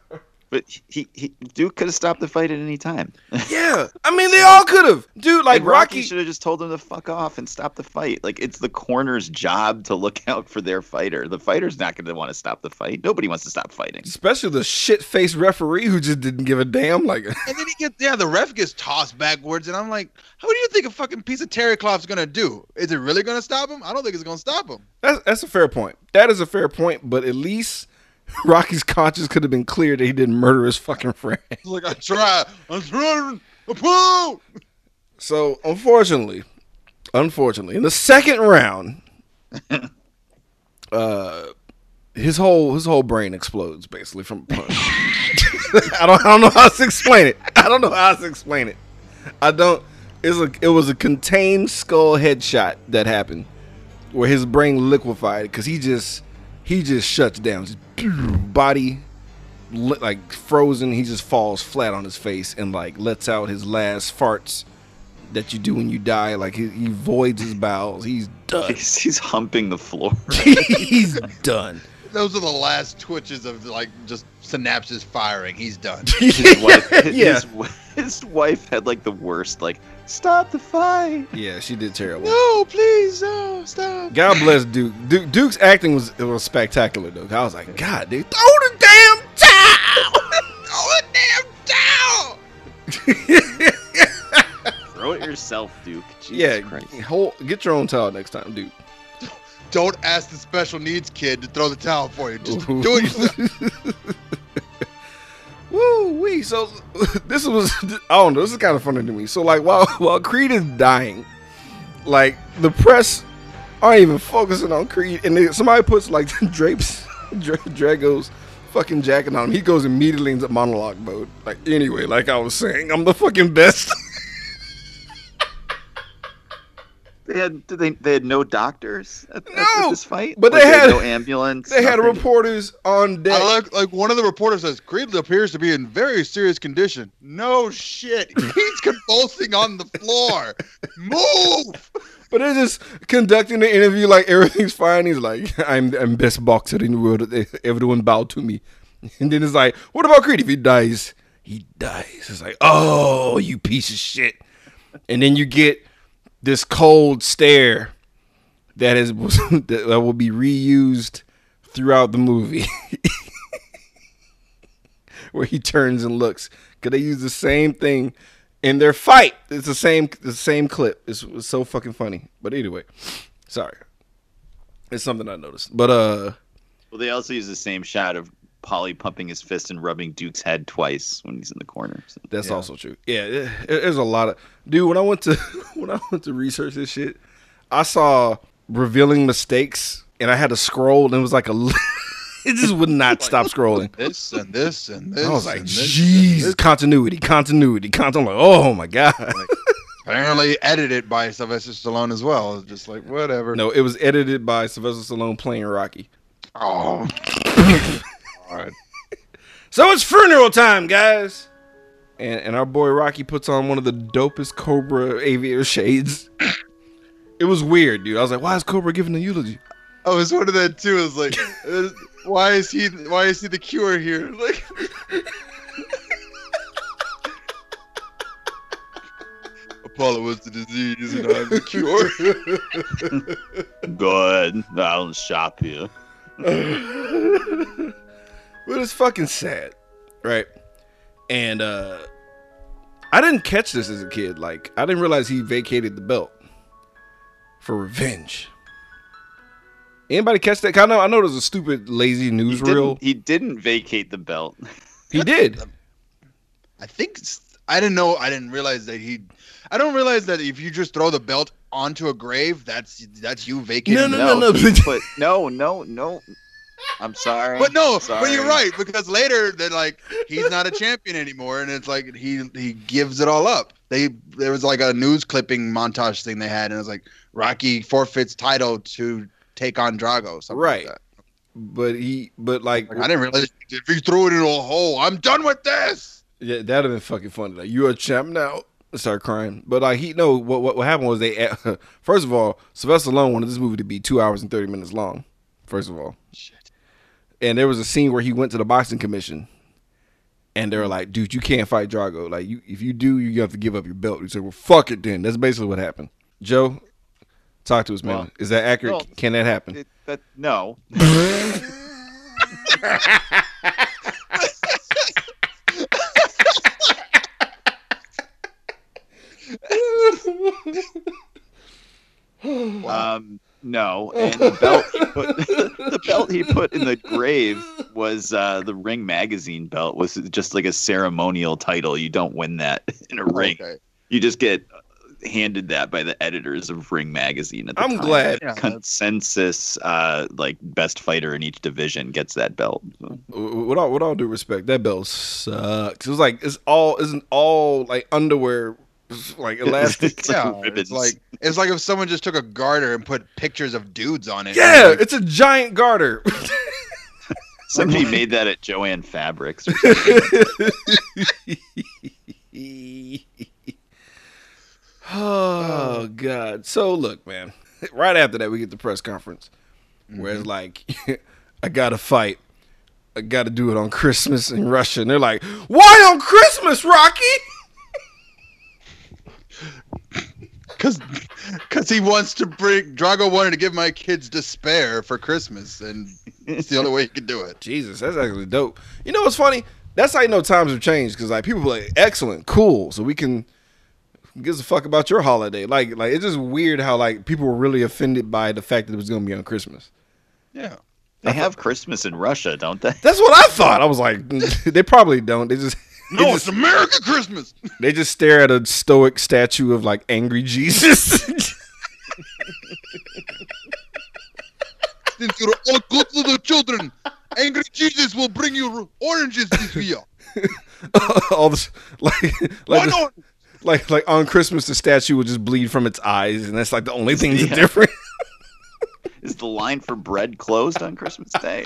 But he, he Duke could have stopped the fight at any time. yeah. I mean, they all could have. Dude, like, And Rocky, Rocky. should have just told him to fuck off and stop the fight. Like it's the corner's job to look out for their fighter. The fighter's not going to want to stop the fight. Nobody wants to stop fighting. Especially the shit faced referee who just didn't give a damn. Like, And then he gets yeah, the ref gets tossed backwards, and I'm like, how do you think a fucking piece of terry cloth's gonna do? Is it really gonna stop him? I don't think it's gonna stop him. that's, that's a fair point. That is a fair point, but at least Rocky's conscience could have been clear that he didn't murder his fucking friend. He's like, I tried, I'm trying, I pull. So unfortunately, unfortunately, in the second round, uh, his whole his whole brain explodes basically from a punch. I don't I don't know how to explain it. I don't know how to explain it. I don't. It's a it was a contained skull headshot that happened where his brain liquefied because he just he just shuts down, just body like frozen. He just falls flat on his face and like lets out his last farts that you do when you die. Like he, he voids his bowels. He's done. He's, he's humping the floor. He's done. Those are the last twitches of like just synapses firing. He's done. His wife, yeah, his, his wife had like the worst. Like, stop the fight. yeah, she did terrible. no, please, no, stop. God bless Duke. Duke. Duke's acting was it was spectacular though. I was like, God, dude, throw the damn towel. Oh, damn down! Throw it yourself, Duke. Jesus yeah, Christ. hold, get your own towel next time, Duke. Don't ask the special needs kid to throw the towel for you. Just do it yourself. Woo wee. So this was I don't know. This is kind of funny to me. So like while while Creed is dying, like the press aren't even focusing on Creed, and then somebody puts like drapes Dra- Drago's fucking jacket on him. He goes immediately into monologue mode. Like anyway, like I was saying, I'm the fucking best. They had did they they had no doctors at, at this fight, but Like, they had- no ambulance. they had reporters on deck. I like like one of the reporters says Creed appears to be in very serious condition. No shit. He's convulsing on the floor. Move. But they're just conducting the interview like everything's fine. He's like, I'm I'm best boxer in the world. Everyone bow to me. And then it's like, what about Creed? If he dies, he dies. It's like, oh, you piece of shit. And then you get this cold stare that is that will be reused throughout the movie. Where he turns and looks. Cause they use the same thing in their fight. It's the same the same clip. It's, it's so fucking funny. But anyway, sorry. It's something I noticed. But uh Well, they also use the same shot of Paulie pumping his fist and rubbing Duke's head twice when he's in the corner. So. that's Yeah. also true. Yeah, it, it- there's a lot of dude. When I went to when I went to research this shit, I saw revealing mistakes, and I had to scroll, and it was like a. it just would not stop scrolling. This and this and this. I was like, and jeez, continuity, continuity, continuity. I'm like, oh my god. Apparently edited by Sylvester Stallone as well. It's just like whatever. no, it was edited by Sylvester Stallone playing Rocky. Oh. All right. So it's funeral time, guys. And and our boy Rocky puts on one of the dopest Cobra aviator shades. It was weird, dude. I was like, why is Cobra giving the eulogy? I was one of that too. It was like, uh, why is he? Why is he the cure here? Like, Apollo was the disease, and I'm the cure. Good. I'll shop you. but it's fucking sad, right? And uh I didn't catch this as a kid. Like I didn't realize he vacated the belt for revenge. Anybody catch that? I know I know there's a stupid lazy He newsreel. didn't, he didn't vacate the belt. He did. I think I didn't know. I didn't realize that he. I don't realize that if you just throw the belt onto a grave, that's that's you vacating. No, the no, belt. no. he put, no, no, no. I'm sorry. But no, Sorry. but you're right because later they're like he's not a champion anymore, and it's like he he gives it all up. They there was like a news clipping montage thing they had, and it was like Rocky forfeits title to take on Drago. Something Right. Like that. But he but like Like, I didn't realize if he threw it in a hole, I'm done with this. Yeah, that'd have been fucking funny. Like, you're a champ now. Start crying. But like he no, what what, what happened was they first of all, Sylvester Stallone wanted this movie to be two hours and thirty minutes long. First of all, Shit. And there was a scene where he went to the boxing commission, and they were like, "Dude, you can't fight Drago. Like, you if you do, you have to give up your belt." He said, "Well, fuck it then." That's basically what happened. Joe, talk to us, man. Well, Is that accurate? well, Can that happen? It- that, no. Um, no, and the belt he put the belt he put in the grave was uh, the Ring magazine belt. Was just like a ceremonial title. You don't win that in a ring. Okay. You just get handed that by the editors of Ring magazine at the I'm time. glad. Yeah, Consensus, uh, like best fighter in each division gets that belt. So, With all, with all due respect, that belt sucks. It was like it's all isn't all like underwear, it's like elastic. It's yeah, ribbons. it's like it's like if someone just took a garter and put pictures of dudes on it. yeah, Like, it's a giant garter. Somebody made that at Jo-Ann Fabrics. Or something. oh god. So look, man. Right after that, we get the press conference where it's mm-hmm. like, I gotta fight. I gotta do it on Christmas in Russia. And they're like, why on Christmas, Rocky? Cause, cause he wants to bring Drago wanted to give my kids despair for Christmas, and it's the only way he could do it. Jesus, that's actually dope. You know what's funny? That's how you know times have changed because like people be like, excellent, cool, so we can who gives a fuck about your holiday. Like, like it's just weird how like people were really offended by the fact that it was gonna be on Christmas. Yeah. they have Christmas in Russia, don't they? That's what I thought. I was like, they probably don't. They just they No, just, it's American Christmas. they just stare at a stoic statue of like angry Jesus. Since you're all good to the children, angry Jesus will bring you oranges this year. All this like Why like, not? like like on Christmas the statue will just bleed from its eyes, and that's like the only thing that's Yeah. different. Is the line for bread closed on Christmas Day?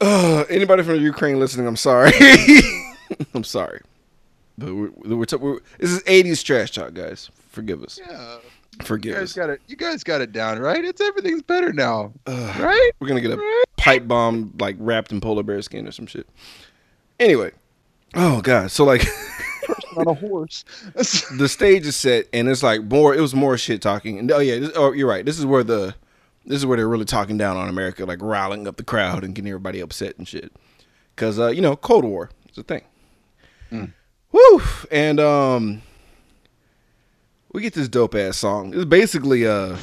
Uh, anybody from Ukraine listening, I'm sorry. I'm sorry. But we're, we're, t- we're this is 80s trash talk, guys. Forgive us. Yeah, you Forgive guys us. got it. You guys got it down, right? It's everything's better now, Ugh. right? We're gonna get a Right? pipe bomb like wrapped in polar bear skin or some shit. Anyway, oh god, so like on a horse. the stage is set and it's like more. It was more shit talking. And oh yeah, this, oh you're right. This is where the this is where they're really talking down on America, like riling up the crowd and getting everybody upset and shit. Cause uh, you know, Cold War is a thing. Woo! And um, we get this dope ass song. It's basically uh,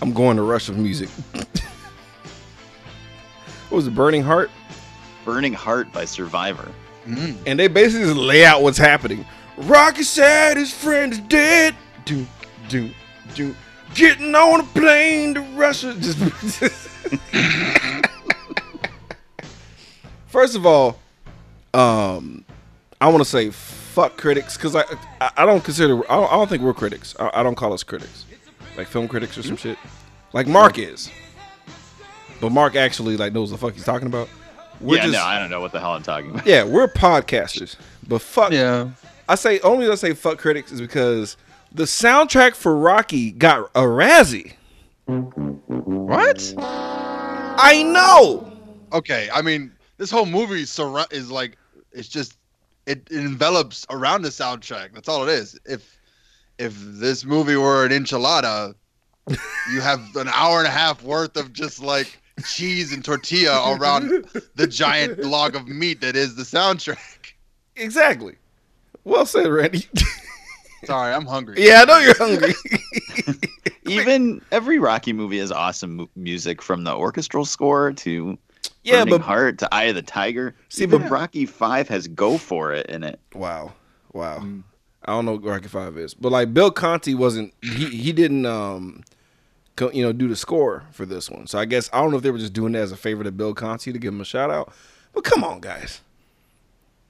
I'm going to rush of music. what was it? Burning Heart. Burning Heart by Survivor. Mm. and they basically just lay out what's happening. Rocky said his friend is dead. Do do do. Getting on a plane to Russia. Just, first of all, um, I want to say fuck critics because I, I I don't consider I don't, I don't think we're critics. I, I don't call us critics, like film critics or some shit. Like Mark is, but Mark actually like knows the fuck he's talking about. We're yeah, just- no, I don't know what the hell I'm talking about. yeah, we're podcasters, but fuck. Yeah. I say only I say fuck critics is because the soundtrack for Rocky got a Razzie. What? I know. Okay, I mean, this whole movie surra- is like it's just it, it envelops around the soundtrack. That's all it is. If if this movie were an enchilada, you have an hour and a half worth of just like cheese and tortilla around the giant log of meat that is the soundtrack. Exactly. Well said, Randy. Sorry, I'm hungry. yeah, I know you're hungry. Even every Rocky movie has awesome mu- music from the orchestral score to yeah, Burning but Heart to Eye of the Tiger. See, Even but- Rocky Five has "Go for It" in it. wow, wow. I don't know what Rocky Five is, but like Bill Conti wasn't. He he didn't um, co- you know, do the score for this one. So I guess I don't know if they were just doing that as a favor to Bill Conti to give him a shout out. But come on, guys.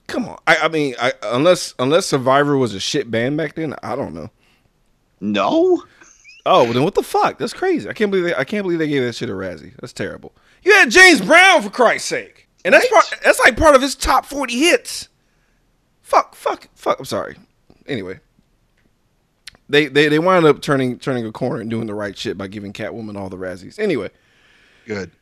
Come on. I, I mean, I, unless unless Survivor was a shit band back then, I don't know. No, Oh, well, then what the fuck? That's crazy. I can't believe they, I can't believe they gave that shit a Razzie. That's terrible. You had James Brown for Christ's sake, and that's part, that's like part of his top forty hits. Fuck, fuck, fuck. I'm sorry. Anyway, they they they wound up turning turning a corner and doing the right shit by giving Catwoman all the Razzies. Anyway, Good.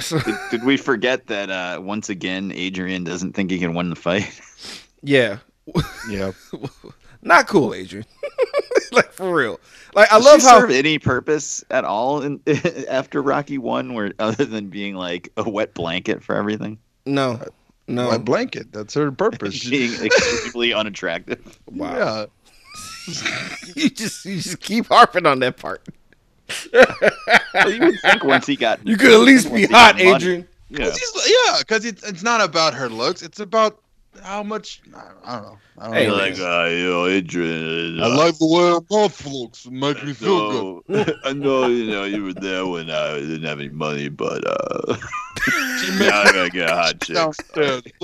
So, did, did we forget that uh, once again Adrian doesn't think he can win the fight? yeah, Yeah. not cool, Adrian. like for real. Like I Does love she how serve any purpose at all in, after Rocky One, where other than being like a wet blanket for everything, no no My blanket. That's her purpose. being extremely unattractive. wow. Yeah. you just you just keep harping on that part. Well, you would think once he got You could at least be hot, money- Adrian. Yeah. 'Cause he's- yeah, because it's, it's not about her looks. It's about how much? I, I don't know. I don't Hey, know. like, uh, you know, Adrian. I like the way her mouth looks. It makes me feel good. I know, you know, you were there when I didn't have any money, but uh, She now makes I gotta get a hot chick.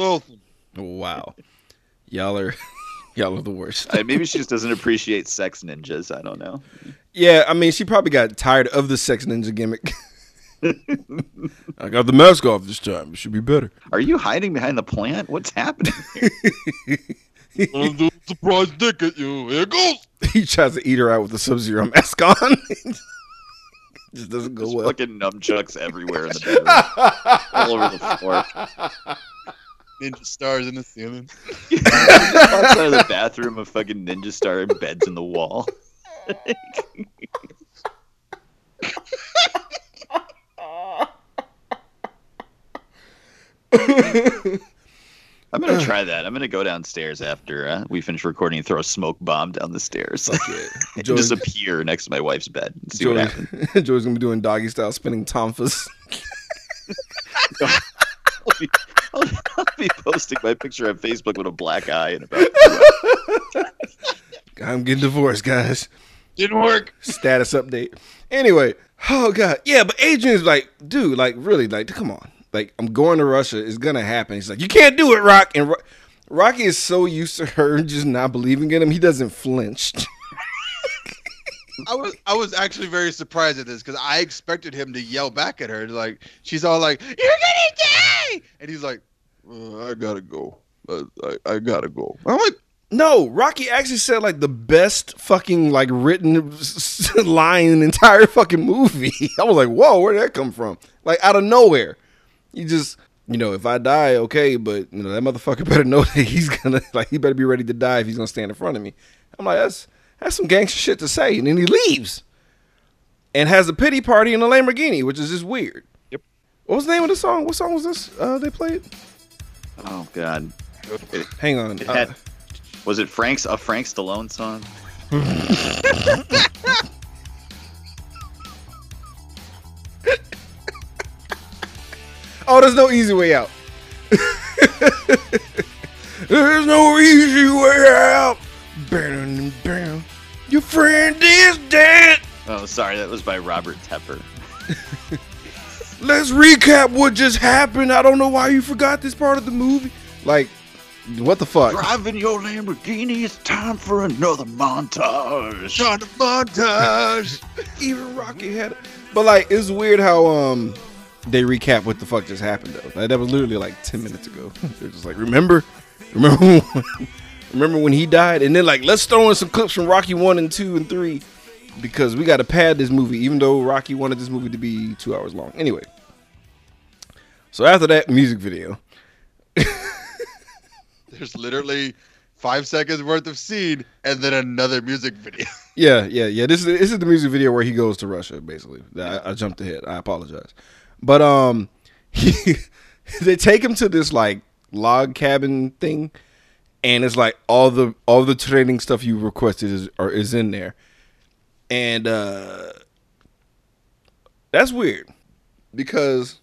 Wow, y'all are y'all are the worst. Uh, maybe she just doesn't appreciate sex ninjas. I don't know. Yeah, I mean, she probably got tired of the sex ninja gimmick. I got the mask off this time. It should be better. Are you hiding behind the plant? What's happening? I'll do a surprise dick at you. Here goes. he tries to eat her out with the Sub Zero mask on. Just doesn't go There's well. fucking nunchucks everywhere in the bedroom, all over the floor. Ninja stars in the ceiling. Outside of the bathroom, a fucking ninja star and beds in the wall. I'm gonna try that. I'm gonna go downstairs after uh, we finish recording and throw a smoke bomb down the stairs. and Joey- just appear next to my wife's bed and see Joey, what happens. Joey's gonna be doing doggy style spinning tonfas. I'll be, I'll, I'll be posting my picture on Facebook with a black eye in about. I'm getting divorced, guys. Didn't work. Status update. Anyway, oh god, yeah, but Adrian's like, dude, like really, like, come on, like, I'm going to Russia. It's gonna happen. He's like, you can't do it, Rock. And Ro- Rocky is so used to her just not believing in him, he doesn't flinch. I was I was actually very surprised at this because I expected him to yell back at her like she's all like you're gonna die and he's like uh, I gotta go uh, I, I gotta go I'm like No, Rocky actually said like the best fucking like written s- s- line in the entire fucking movie. I was like, whoa, where did that come from? Like out of nowhere. You just, you know, if I die, okay, but you know that motherfucker better know that he's gonna like he better be ready to die if he's gonna stand in front of me. I'm like, that's that's some gangster shit to say, and then he leaves and has a pity party in a Lamborghini, which is just weird. Yep. What was the name of the song? What song was this? Uh, they played. Oh God, Hang on. it Uh, had, was it Frank's a Frank Stallone song? Oh, there's no easy way out. there's no easy way out. Bam, bam. Your friend is dead. Oh, sorry, that was by Robert Tepper. Let's recap what just happened. I don't know why you forgot this part of the movie. Like, what the fuck? Driving your Lamborghini, it's time for another montage. John the montage Even Rocky had it. But like, it's weird how um they recap what the fuck just happened though. Like, that was literally like ten minutes ago. They're just like, remember, remember, when, remember when he died, and then like, let's throw in some clips from Rocky one and two and three because we got to pad this movie, even though Rocky wanted this movie to be two hours long. Anyway, so after that music video, there's literally five seconds worth of scene and then another music video Yeah, yeah, yeah. This is this is the music video where he goes to Russia. Basically, I, I jumped ahead. I apologize, but um, he, they take him to this like log cabin thing, and it's like all the all the training stuff you requested is or is in there, and uh, that's weird because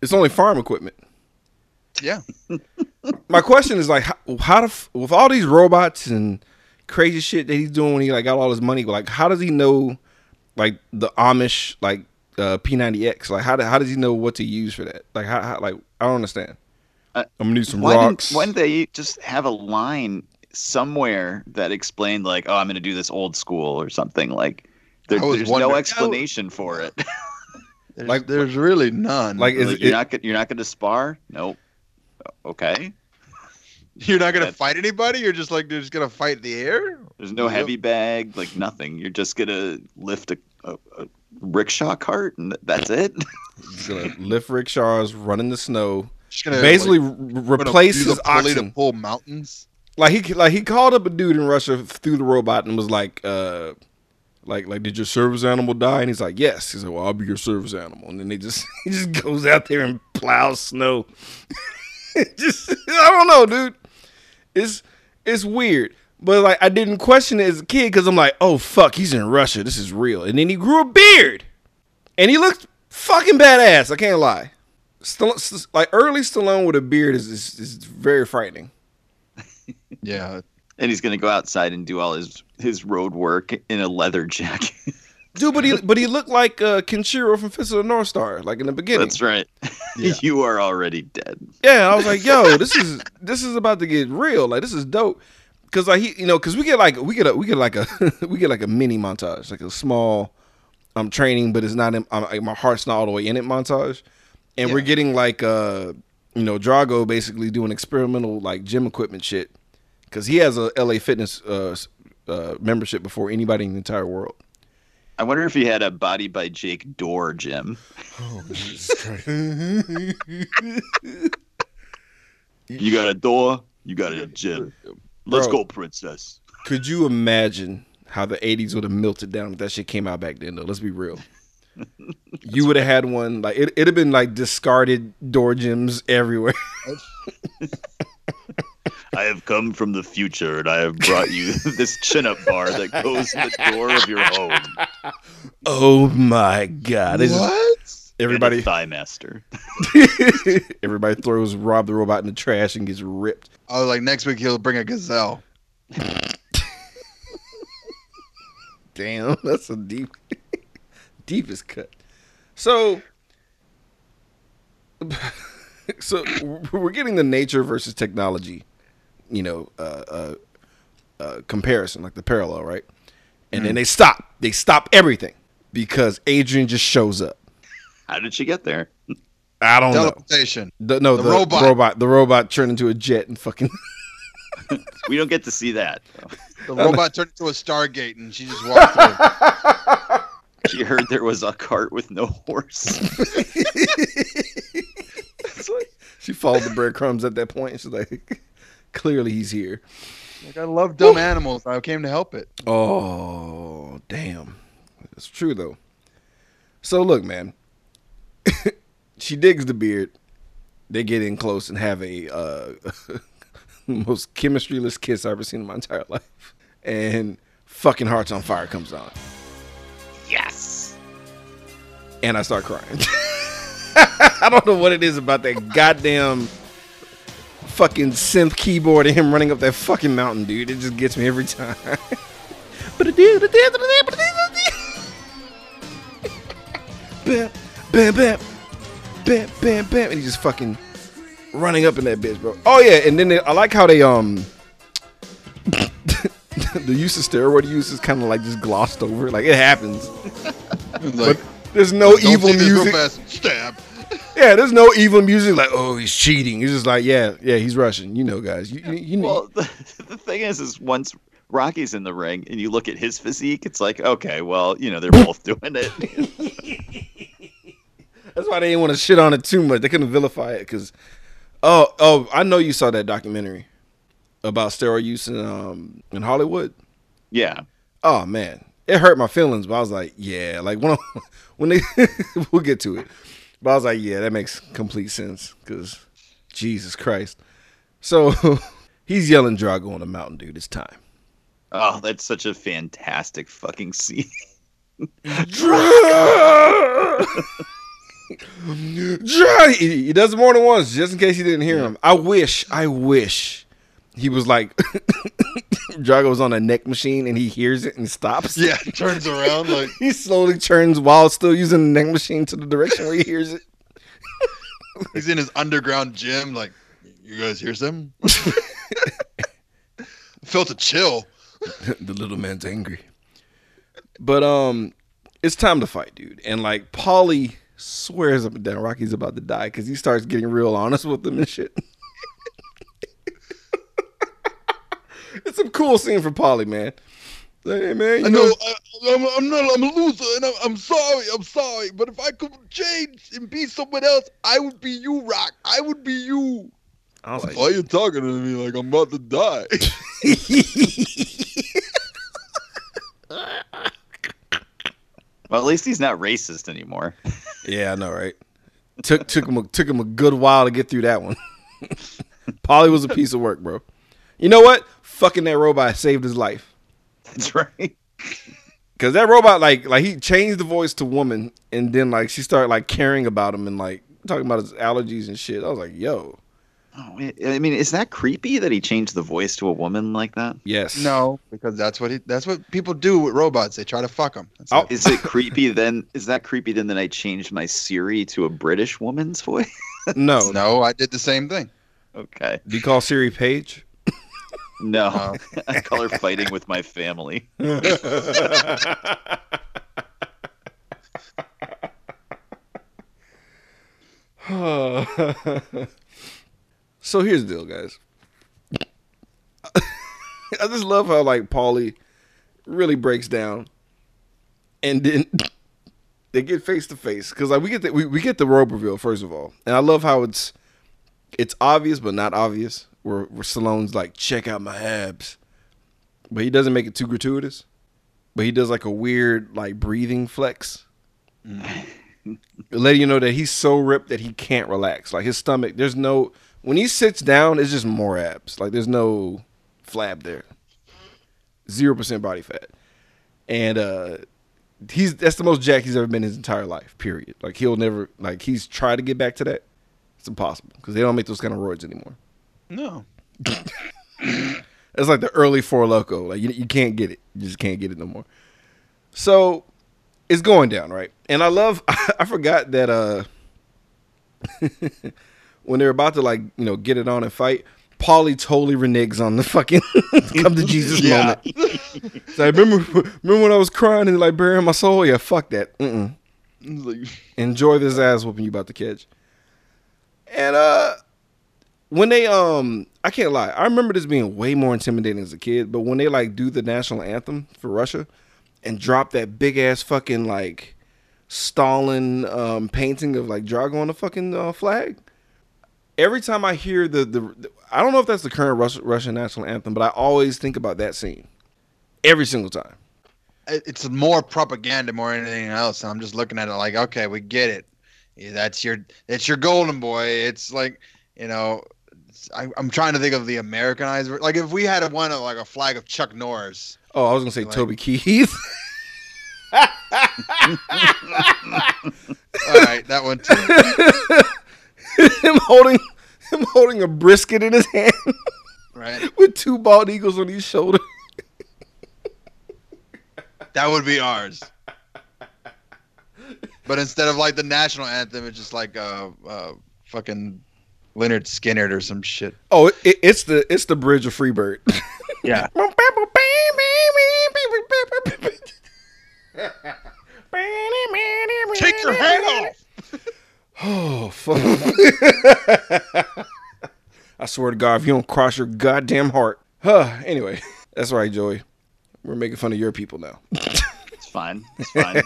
it's only farm equipment. Yeah My question is like, how, how the f- with all these robots and crazy shit that he's doing when he like got all his money, like how does he know like the Amish like uh, P90X? Like how do, how does he know what to use for that? Like how, how like I don't understand. Uh, I'm gonna need some Why rocks. didn't, why didn't they just have a line somewhere that explained like, oh, I'm going to do this old school or something like? There, there's wondering- no explanation for it. there's, Like- there's really none like is Like, it, you're not you're not going to spar? Nope. Okay. you're not gonna that- fight anybody you're just like you're just gonna fight the air There's no heavy bag, like nothing. You're just gonna lift a, a, a rickshaw cart, and that's it. he's gonna lift rickshaws, run in the snow, just gonna basically like, re- gonna replace his pulley oxen. to pull mountains like he like he called up a dude in Russia through the robot and was like, uh, like like did your service animal die? And he's like, yes. He's like, well, I'll be your service animal. And then he just he just goes out there and plows snow. just I don't know, dude. It's it's weird. But like I didn't question it as a kid because I'm like, oh fuck, he's in Russia. This is real. And then he grew a beard, and he looked fucking badass. I can't lie. Stallone, like early Stallone with a beard is is, is very frightening. Yeah. And he's gonna go outside and do all his his road work in a leather jacket. Dude, but he but he looked like uh, Kenshiro from Fist of the North Star, like in the beginning. That's right. Yeah. you are already dead. Yeah, I was like, yo, this is this is about to get real. Like this is dope. Cause like he, you know, cause we get like we get a we get like a we get like a mini montage, like a small, um, training, but it's not in like, my heart's not all the way in it montage, and we're getting like uh, you know, Drago basically doing experimental like gym equipment shit, cause he has a LA Fitness uh, uh membership before anybody in the entire world. I wonder if he had a body by Jake door gym. Oh, you got a door, you got a gym. Let's Bro. go, princess. Could you imagine how the '80s would have melted down if that shit came out back then? Though, let's be real. You would have had one like it. It'd have been like discarded door gyms everywhere. I have come from the future and I have brought you this chin up bar that goes in the door of your home. oh my god! They just- What? everybody, Thigh master. everybody throws Rob the robot in the trash and gets ripped. Oh, like, next week he'll bring a gazelle. Damn, that's a deep, deepest cut. So, so we're getting the nature versus technology, you know, uh, uh, uh, comparison, like the parallel, right? And then they stop. They stop everything because Adrian just shows up. How did she get there? I don't know. The, no, The the, robot. robot, the robot turned into a jet and fucking. We don't get to see that. The robot turned into a Stargate and she just walked through. She heard there was a cart with no horse. Like, she followed the breadcrumbs at that point. And she's like, clearly he's here. Like, I love dumb animals. I came to help it. Oh, damn. It's true though. So look, man. she digs the beard. They get in close and have a uh, most chemistryless kiss I've ever seen in my entire life. And fucking Hearts on Fire comes on. yes. And I start crying. I don't know what it is about that goddamn fucking synth keyboard and him running up that fucking mountain, dude. It just gets me every time. bam, bam, bam, bam, bam, bam, and he's just fucking running up in that bitch, bro. Oh yeah, and then they, I like how they um the use of steroid use is kind of like just glossed over. Like it happens, like, but there's no evil this real music. fast. Stab. Yeah, there's no evil music. Like oh, he's cheating. He's just like yeah, yeah, he's Russian. You know, guys. You, you, you know. Well, the, the thing is, is once Rocky's in the ring and you look at his physique, it's like, okay, well, you know, they're both doing it. That's why they didn't want to shit on it too much. They couldn't vilify it because, oh, oh, I know you saw that documentary about steroid use in um in Hollywood. yeah. Oh man, it hurt my feelings, but I was like, yeah, like when I, when they we'll get to it, but I was like, yeah, that makes complete sense because Jesus Christ. So he's yelling Drago on the mountain, dude. It's time. Oh, that's such a fantastic fucking scene. Drago! Dra- he, he does it more than once, just in case you didn't hear him. I wish, I wish he was like Drago's on a neck machine and he hears it and stops. Yeah, turns around like He slowly turns while still using the neck machine to the direction where he hears it. he's in his underground gym. Like, you guys hear something? Felt a chill. the little man's angry. But um, it's time to fight, dude. And like Paulie swears up and down Rocky's about to die because he starts getting real honest with him and shit. It's a cool scene for Paulie, man. Like, hey man, you I know, know I, I'm, I'm not. I'm a loser, and I'm, I'm sorry. I'm sorry. But if I could change and be someone else, I would be you, Rock. I would be you. I was like, Why are you talking to me like I'm about to die? Well, at least he's not racist anymore. yeah, I know, right? Took took him a, took him a good while to get through that one. Paulie was a piece of work, bro. You know what? Fucking that robot saved his life. That's right. Cause that robot, like, like he changed the voice to woman, and then like she started like caring about him and like talking about his allergies and shit. I was like, yo, Oh, I mean, is that creepy that he changed the voice to a woman like that? yes. No, because that's what he, that's what people do with robots. They try to fuck them. That's Oh. it. Is it creepy then? Is that creepy then that I changed my Siri to a British woman's voice? No. No, I did the same thing. Okay. Do you call Siri Page? No, No. Oh. I call her fighting with my family. so here's the deal, guys. I just love how like Paulie really breaks down, and then they get face to face because like we get the, we, we get the robe reveal first of all, and I love how it's it's obvious but not obvious. Where where Stallone's like, check out my abs, but he doesn't make it too gratuitous. But he does like a weird like breathing flex letting you know that he's so ripped that he can't relax. Like his stomach, there's no when he sits down, it's just more abs. Like there's no flab there. Zero percent body fat. And uh he's that's the most jack he's ever been in his entire life, period. Like he'll never like he's tried to get back to that. It's impossible because they don't make those kind of roids anymore. No. It's like the early Four Loco. Like you, you can't get it. You just can't get it no more. So it's going down, right? And I love. I forgot that uh when they're about to like you know get it on and fight, Paulie totally reneges on the fucking come to Jesus moment. So I remember remember when I was crying and like burying my soul. Yeah, fuck that. Mm-mm. Like, Enjoy this ass whooping you about to catch. And uh when they um I can't lie, I remember this being way more intimidating as a kid, but when they like do the national anthem for Russia and drop that big ass fucking like Stalin um painting of like Drago on the fucking uh, flag, every time I hear the, the the I don't know if that's the current Rus- Russian national anthem, but I always think about that scene. Every single time. it's more propaganda more than anything else. And I'm just looking at it like, okay, we get it. Yeah, that's your that's your golden boy. It's like, you know, I, I'm trying to think of the Americanized. Like if we had one of like a flag of Chuck Norris. Oh, I was gonna say Like- Toby Keith. All right, that one too. him holding him holding a brisket in his hand Right, with two bald eagles on his shoulder. that would be ours. But instead of like the national anthem, it's just like uh, uh fucking Lynyrd Skynyrd or some shit. Oh, it, it, it's the it's the bridge of Freebird. Yeah. Take your hat off. Oh fuck! I swear to God, if you don't cross your goddamn heart. Huh. Anyway, that's right, Joey. We're making fun of your people now. It's fine. It's fine.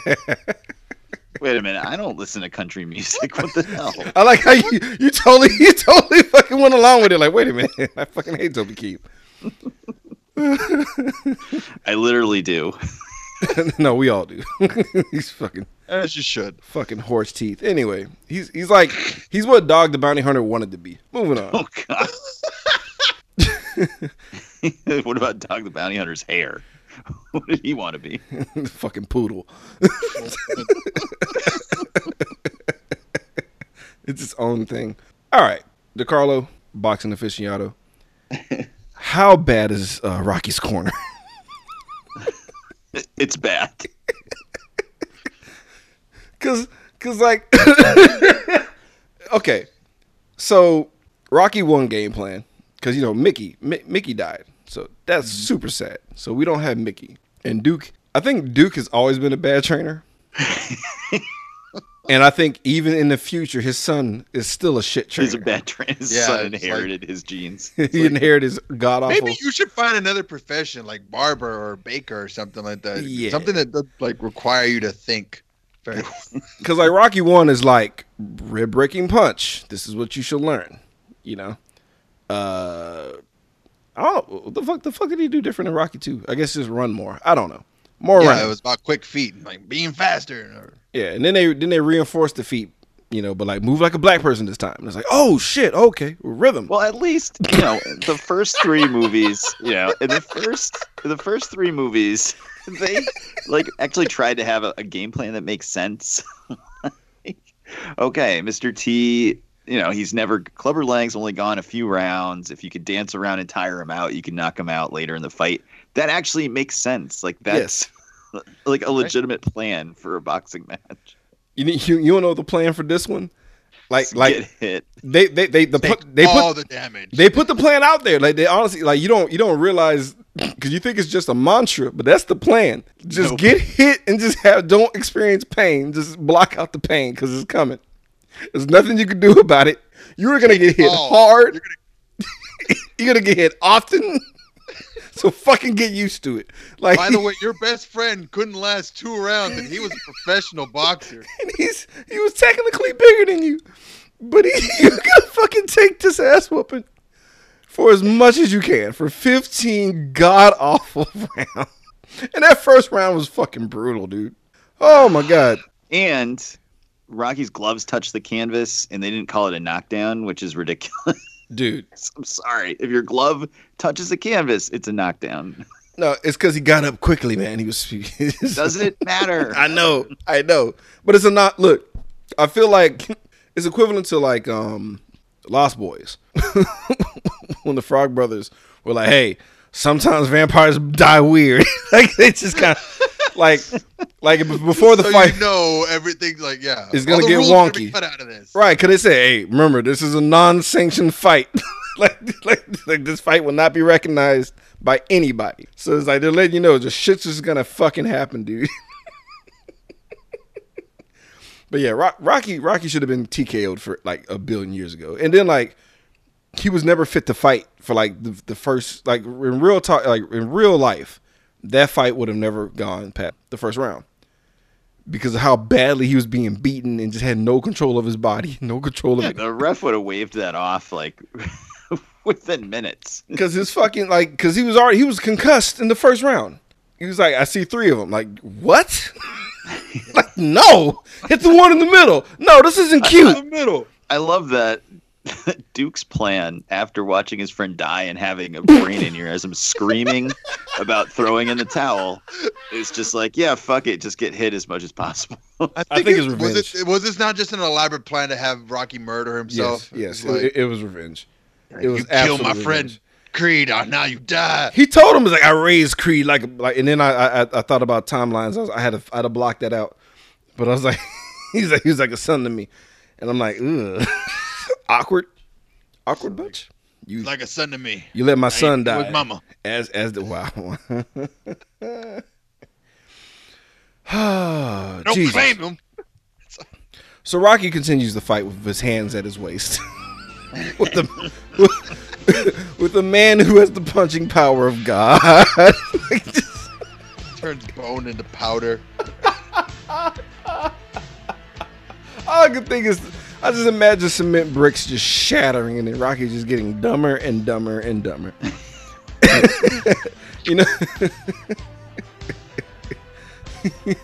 Wait a minute. I don't listen to country music. What the hell? I like how you you totally you totally fucking went along with it. Like, wait a minute, I fucking hate Toby Keith. I literally do. no, we all do. He's fucking As you should. fucking horse teeth. Anyway, he's he's like he's what Dog the Bounty Hunter wanted to be. Moving on. Oh God. what about Dog the Bounty Hunter's hair? What did he want to be? fucking poodle. it's its own thing. All right, DeCarlo, boxing aficionado. How bad is uh, Rocky's corner? It's bad. Cause, cause like, okay, so Rocky won game plan because you know Mickey, Mi- Mickey died, so that's super sad. So we don't have Mickey and Duke. I think Duke has always been a bad trainer, and I think even in the future, his son is still a shit trainer. He's a bad trainer. His Yeah, son it's like- inherited his genes. he inherited his god awful. Maybe you should find another profession like barber or baker or something like that. Yeah. Something that does like require you to think Because like Rocky One is like rib breaking punch. This is what you should learn. You know. Uh, I don't. know. What the fuck? The fuck did he do different in Rocky Two? I guess just run more. I don't know. More Yeah, running. it was about quick feet, like being faster. Or, yeah, and then they then they reinforced the feet. You know, but like move like a black person this time. And it's like, oh shit, okay, rhythm. Well, at least you know the first three movies. You know, in the first in the first three movies, they like actually tried to have a, a game plan that makes sense. okay, Mr. T, you know, he's never Clubber Lang's only gone a few rounds. If you could dance around and tire him out, you can knock him out later in the fight. That actually makes sense. Like that's like a legitimate plan for a boxing match. You need- you you know the plan for this one? Like Just like get hit. they they they the Take put, they all put the damage. they put the plan out there. Like they honestly like you don't you don't realize because you think it's just a mantra, but that's the plan. Just Nope. get hit and just have don't experience pain. Just block out the pain because it's coming. There's nothing you can do about it. You're gonna get hit all. hard. You're You're gonna get hit often. so fucking get used to it. Like By the way, your best friend couldn't last two rounds, and he was a professional boxer. and he's he was technically bigger than you, but he you gotta fucking take this ass whooping for as much as you can for 15 god awful rounds. And that first round was fucking brutal, dude. Oh my god. And Rocky's gloves touched the canvas, and they didn't call it a knockdown, which is ridiculous. Dude. I'm sorry. If your glove touches the canvas, it's a knockdown. No, it's because he got up quickly, man. He was Doesn't it matter? I know, I know. But it's a not look, I feel like it's equivalent to like um Lost Boys. when the Frog Brothers were like, hey, sometimes vampires die weird. like they just kind of like like before the so fight. you know everything. Like yeah, It's gonna get gonna wonky. Cut out of this. Right, because they say, hey, remember, this is a non sanctioned fight. like, like, like, this fight will not be recognized by anybody. So it's like, they're letting you know, the shit's just gonna fucking happen, dude. but yeah, Rocky Rocky should have been TKO'd for like a billion years ago. And then, like, he was never fit to fight for like the, the first, like, in real talk, like, in real life, that fight would have never gone past the first round because of how badly he was being beaten and just had no control of his body, no control of Yeah, it. the ref would have waved that off like within minutes. Because his fucking like, because he was already he was concussed in the first round. He was like, I see three of them. Like what? like no, hit the one in the middle. No, this isn't In cute. the middle. I love that Duke's plan after watching his friend die and having a brain aneurysm screaming about throwing in the towel is just like, yeah, fuck it, just get hit as much as possible. I I think, think it, it's was revenge. it was this not just an elaborate plan to have Rocky murder himself? Yes, yes, like, it, it was revenge. It was you killed my absolute friend revenge. Creed. Oh, now you die. He told him, "He's like I raised Creed like like," and then I I, I thought about timelines. I, was, I had to I had to block that out, but I was like, he's like he was like a son to me, and I'm like, ugh, awkward, awkward bunch. You Like a son to me. you let my son die. With mama. as as the wow. Ah, Don't Jesus. claim him. So Rocky continues the fight with his hands at his waist, with the with, with the man who has the punching power of God. Like, just- Turns bone into powder. All I can think is, I just imagine cement bricks just shattering and then Rocky just getting dumber and dumber and dumber. you know,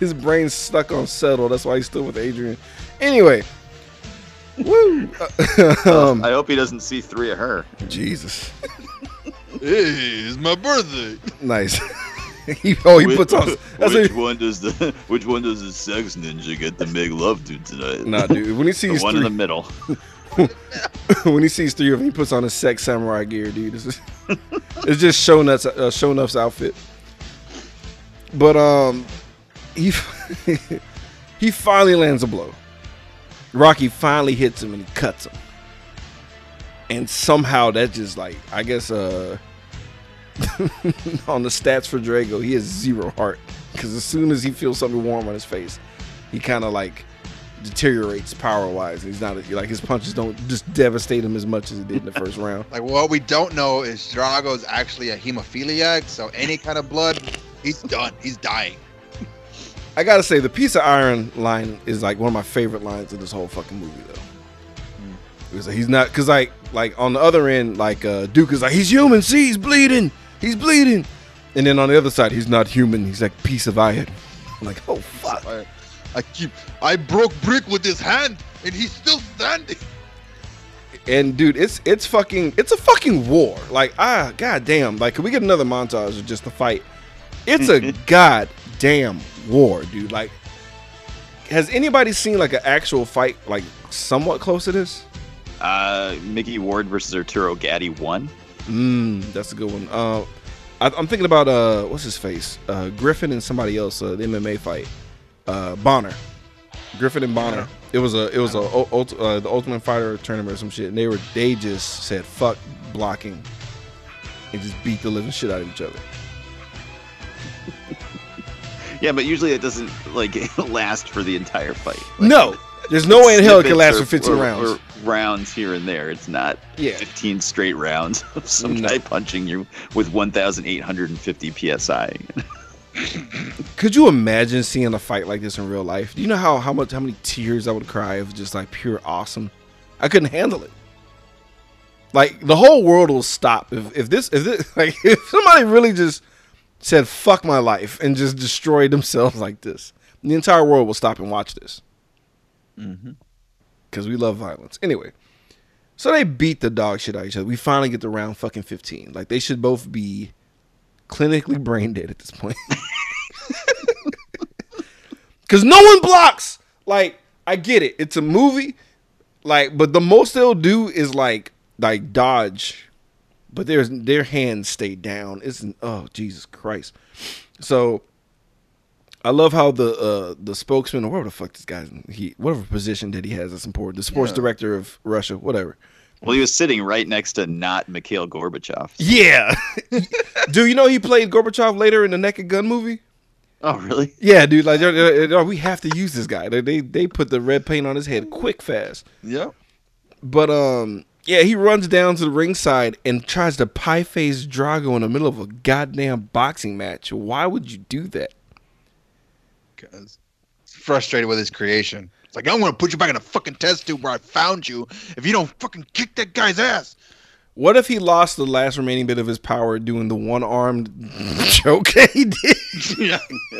his brain's stuck on settle. That's why he's still with Adrian. Anyway, woo. um, I hope he doesn't see three of her. Jesus, Hey, it's my birthday. nice. he, oh, he Which- puts on. That's which one does the which one does the sex ninja get to make love to tonight? nah, dude. When he the sees one three, in the middle. when he sees three of them, he puts on his sex samurai gear, dude. It's just, it's just Sho'nuff's uh, Sho'nuff's outfit. But um, he he finally lands a blow. Rocky finally hits him and he cuts him. And somehow that just like I guess uh on the stats for Drago, he has zero heart because as soon as he feels something warm on his face, he kind of like deteriorates power wise. He's not like his punches don't just devastate him as much as it did in the first round. Like what we don't know is Drago's actually a hemophiliac, so any kind of blood, he's done. He's dying. I gotta say, the piece of iron line is like one of my favorite lines of this whole fucking movie, though. Because he's not, because like, like on the other end, like uh, Duke is like, he's human. See, he's bleeding. He's bleeding. And then on the other side, he's not human. He's like piece of iron. I'm like, oh fuck. I, I keep. I broke brick with his hand, and he's still standing. And dude, it's it's fucking it's a fucking war. Like ah, goddamn. Like, can we get another montage of just the fight? It's a goddamn war, dude. Like, has anybody seen like an actual fight like somewhat close to this? Uh, Micky Ward versus Arturo Gatti won. Mm, that's a good one. Uh, I, I'm thinking about uh, what's his face? Uh, Griffin and somebody else. Uh, the MMA fight. Uh, Bonnar. Griffin and Bonnar. It was a it was a ult- uh, the Ultimate Fighter tournament or some shit. And they were they just said fuck blocking and just beat the living shit out of each other. Yeah, but usually it doesn't like last for the entire fight. Like, No, there's no way in hell it can last for 15 or- rounds. Or rounds here and there. It's not Yeah. 15 straight rounds of some No. guy punching you with 1,850 psi. Could you imagine seeing a fight like this in real life? Do you know how how much how many tears I would cry of just like pure awesome? I couldn't handle it. Like the whole world will stop if, if this if this like if somebody really just said fuck my life and just destroyed themselves like this. The entire world will stop and watch this. Mm-hmm. Because we love violence. Anyway, so they beat the dog shit out of each other. We finally get to round fucking 15. Like they should both be clinically brain dead at this point. Cause no one blocks. Like, I get it. It's a movie. Like, but the most they'll do is like like dodge. But there's their hands stay down. It's oh Jesus Christ. So I love how the uh the spokesman or whatever the fuck this guy's he whatever position that he has that's important. The sports Yeah. director of Russia, whatever. Well, he was sitting right next to not Mikhail Gorbachev. Yeah. Do you know he played Gorbachev later in the Naked Gun movie? Oh, really? Yeah, dude. Like, they're- they're- they're- we have to use this guy. They, they they put the red paint on his head quick, fast. Yeah. But um, yeah, he runs down to the ringside and tries to pie face Drago in the middle of a goddamn boxing match. Why would you do that? Because frustrated with his creation. It's like, I'm going to put you back in a fucking test tube where I found you if you don't fucking kick that guy's ass. What if he lost the last remaining bit of his power doing the one armed choke he did? yeah.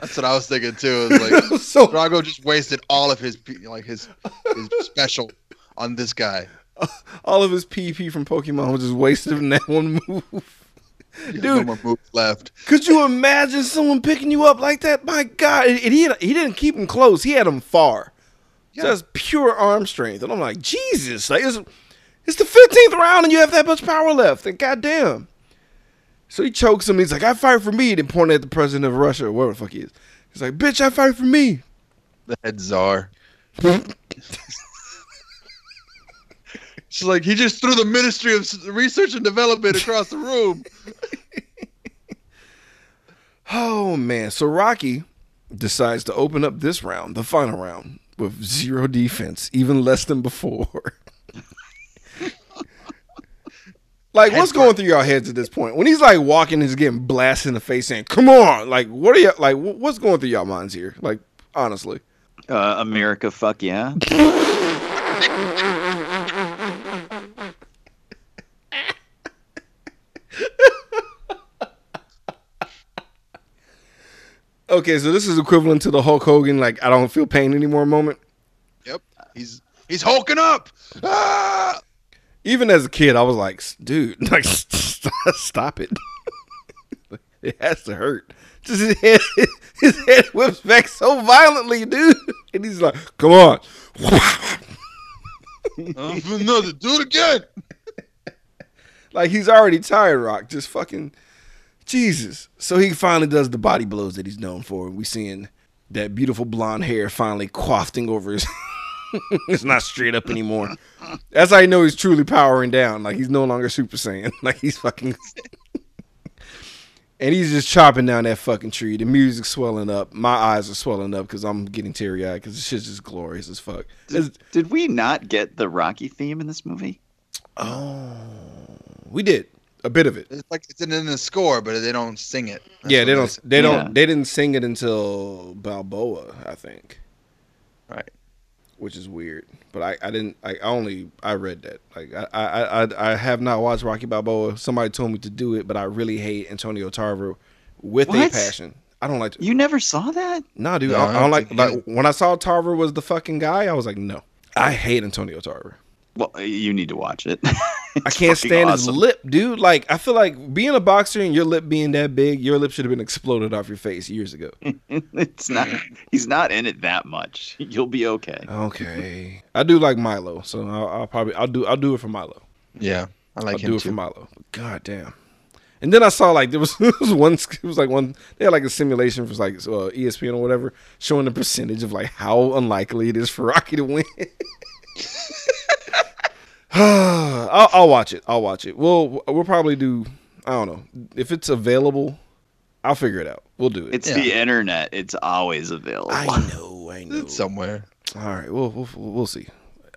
That's what I was thinking too. It's like so Drago just wasted all of his like his his special on this guy. all of his PP from Pokemon was just wasted in that one move. No Dude. moves left. Could you imagine someone picking you up like that? My God, and he he didn't keep him close. He had him far. Yeah. Just pure arm strength, and I'm like, Jesus, like it's it's the 15th round, and you have that much power left. And goddamn. So he chokes him. He's like, I fight for me. Then pointing at the president of Russia or whatever the fuck he is. He's like, bitch, I fight for me. The head czar. She's like, he just threw the Ministry of Research and Development across the room. Oh man, so Rocky decides to open up this round, the final round, with zero defense, even less than before. like, what's going through y'all heads at this point? When he's like walking, he's getting blasted in the face, saying, "Come on!" Like, what are you like? What's going through y'all minds here? Like, honestly, Uh, America, fuck yeah. okay, so this is equivalent to the Hulk Hogan, like, I don't feel pain anymore moment. Yep. He's he's hulking up. Ah! even as a kid, I was like, dude, like, stop it. it has to hurt. Just his head, his head whips back so violently, dude. And he's like, come on. Another, do it again. like, he's already tired, Rock. Just fucking, Jesus. So he finally does the body blows that he's known for. We seeing that beautiful blonde hair finally quafting over his. it's not straight up anymore. That's how you know he's truly powering down. Like he's no longer Super Saiyan. Like he's fucking. and he's just chopping down that fucking tree. The music's swelling up. My eyes are swelling up because I'm getting teary eyed because this shit's just glorious as fuck. Did, did we not get the Rocky theme in this movie? oh, we did a bit of it. It's like it's in, in the score, but they don't sing it. That's yeah, they don't. is. They don't. Yeah. They didn't sing it until Balboa, I think. Right. which is weird. But I, I didn't. I only I read that. Like I, I I I have not watched Rocky Balboa. Somebody told me to do it, but I really hate Antonio Tarver with a passion. I don't like. To, You never saw that? nah, dude. No, I, I I don't don't like. Like when I saw Tarver was the fucking guy, I was like, no. I hate Antonio Tarver. Well, you need to watch it. I can't fucking stand awesome. his lip, dude. Like I feel like being a boxer and your lip being that big, your lip should have been exploded off your face years ago. it's not. He's not in it that much. You'll be okay. Okay, I do like Milo, so I'll, I'll probably I'll do I'll do it for Milo. Yeah, I like I'll him do it too. for Milo. God damn. And then I saw like there was, there was one it was like one they had like a simulation for like uh, ESPN or whatever showing the percentage of like how unlikely it is for Rocky to win. I'll, I'll watch it. I'll watch it. We'll we'll probably do. I don't know if it's available. I'll figure it out. We'll do it. It's Yeah. the internet. It's always available. I know. I know. It's somewhere. All right. We'll we'll, we'll see.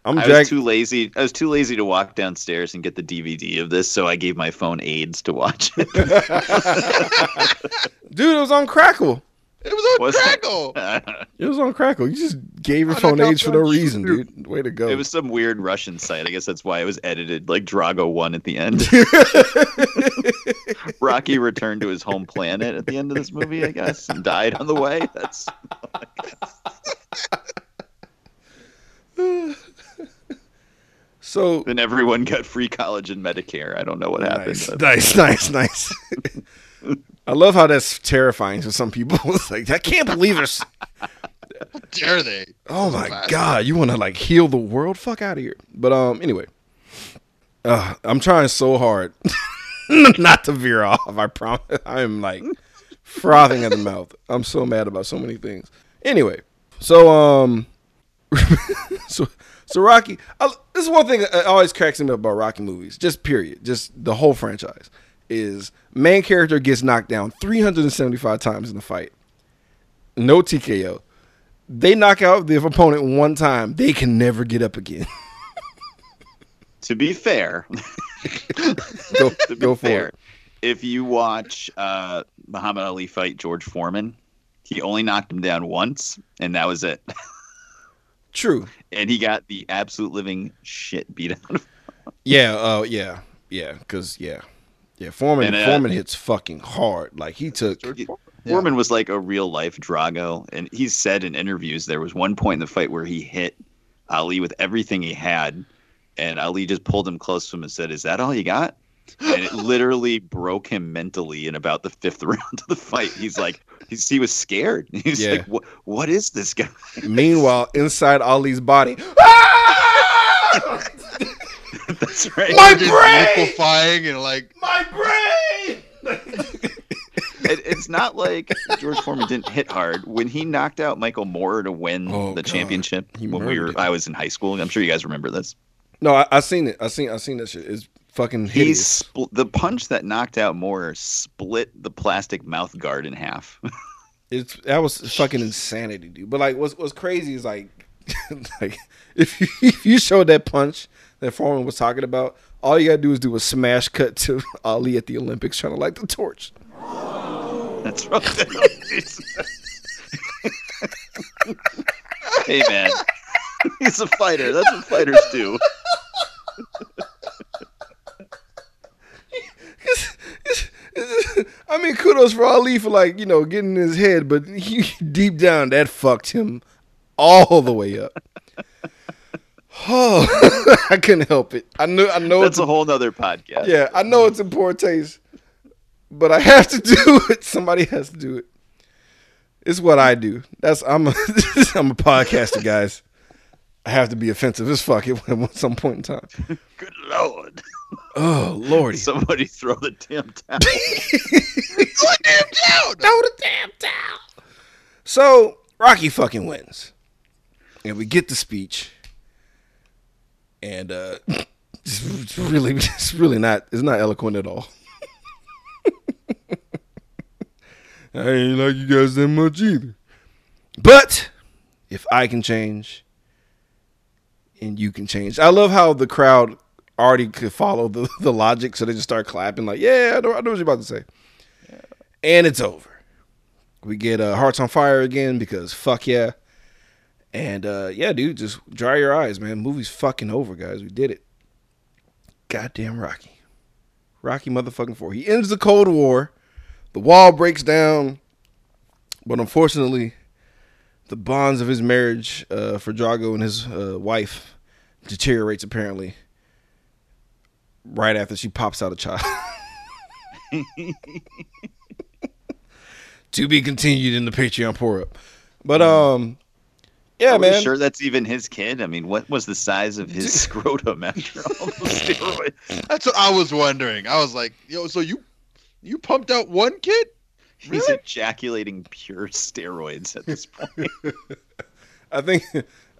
I'm I was too lazy. I was too lazy to walk downstairs and get the DVD of this, so I gave my phone aids to watch it. Dude, it was on Crackle. It was on Was it? Crackle. It was on Crackle. You just gave your Why'd phone age for no reason, you? dude. Way to go. it was some weird Russian site. I guess that's why it was edited like Drago one at the end. Rocky returned to his home planet at the end of this movie, I guess, and died on the way. That's so then everyone got free college and Medicare. I don't know what happened. but- nice, nice, nice. I love how that's terrifying to some people. It's like I can't believe. How dare they? Oh my Classic. god, you want to like heal the world? Fuck out of here. But um, anyway, uh, I'm trying so hard not to veer off. I promise. I'm like frothing at the mouth. I'm so mad about so many things. Anyway, so um, so so Rocky. I, this is one thing that always cracks me up about Rocky movies. Just period. Just the whole franchise is main character gets knocked down 375 times in the fight. No TKO. They knock out the opponent one time. They can never get up again. to be fair, go to be go fair, it. if you watch uh, Muhammad Ali fight George Foreman, he only knocked him down once, and that was it. True. and he got the absolute living shit beat out of him. Yeah. Uh. Yeah. Yeah. Cause yeah. Yeah. Foreman. And, uh, Foreman hits fucking hard. Like he took. Yeah. Foreman was like a real life Drago, and he's said in interviews there was one point in the fight where he hit Ali with everything he had, and Ali just pulled him close to him and said, "Is that all you got?" And it literally broke him mentally in about the fifth round of the fight. He's like, he's, he was scared. He's Yeah. like, "What? What is this guy?" Meanwhile, inside Ali's body. That's right. My Just brain! liquefying and like My brain. It, it's not like George Foreman didn't hit hard when he knocked out Michael Moorer to win Oh, the God. championship He when we were. him. I was in high school. I'm sure you guys remember this. No, I, I seen it. I seen. I seen that shit. It's fucking He's hideous. spl- the punch that knocked out Moorer split the plastic mouth guard in half. It's that was fucking insanity, dude. But like, what's what's crazy is like, like if you, if you showed that punch that Foreman was talking about, all you gotta do is do a smash cut to Ali at the Olympics trying to light the torch. That's right. hey man, he's a fighter. That's what fighters do. I mean, kudos for Ali for like you know getting in his head, but he, deep down that fucked him all the way up. Oh, I couldn't help it. I know. I know That's it's a whole nother podcast. Yeah, I know it's in poor taste, but I have to do it. Somebody has to do it. It's what I do. That's I'm a I'm a podcaster, guys. I have to be offensive as fuck at at some point in time. Good lord. Oh lord! Somebody throw the damn towel. Throw the damn towel. So Rocky fucking wins, and we get the speech, and uh, it's, really, it's really not, it's not eloquent at all. I ain't like you guys that much either. But if I can change, and you can change, I love how the crowd already could follow the, the logic, so they just start clapping like, "Yeah, I know, I know what you're about to say." and it's over. We get uh, Hearts on Fire again because fuck yeah. And uh, yeah, dude, just dry your eyes, man. Movie's fucking over, guys. We did it. Goddamn Rocky. Rocky motherfucking four. He ends the Cold War. The wall breaks down. But unfortunately, the bonds of his marriage uh, for Drago and his uh, wife deteriorates apparently. right after she pops out a child. to be continued in the Patreon pour up. But um yeah, Are we man. sure that's even his kid? I mean, what was the size of his scrotum after all those steroids? That's what I was wondering. I was like, yo, so you you pumped out one kid? He's Really? ejaculating pure steroids at this point. I think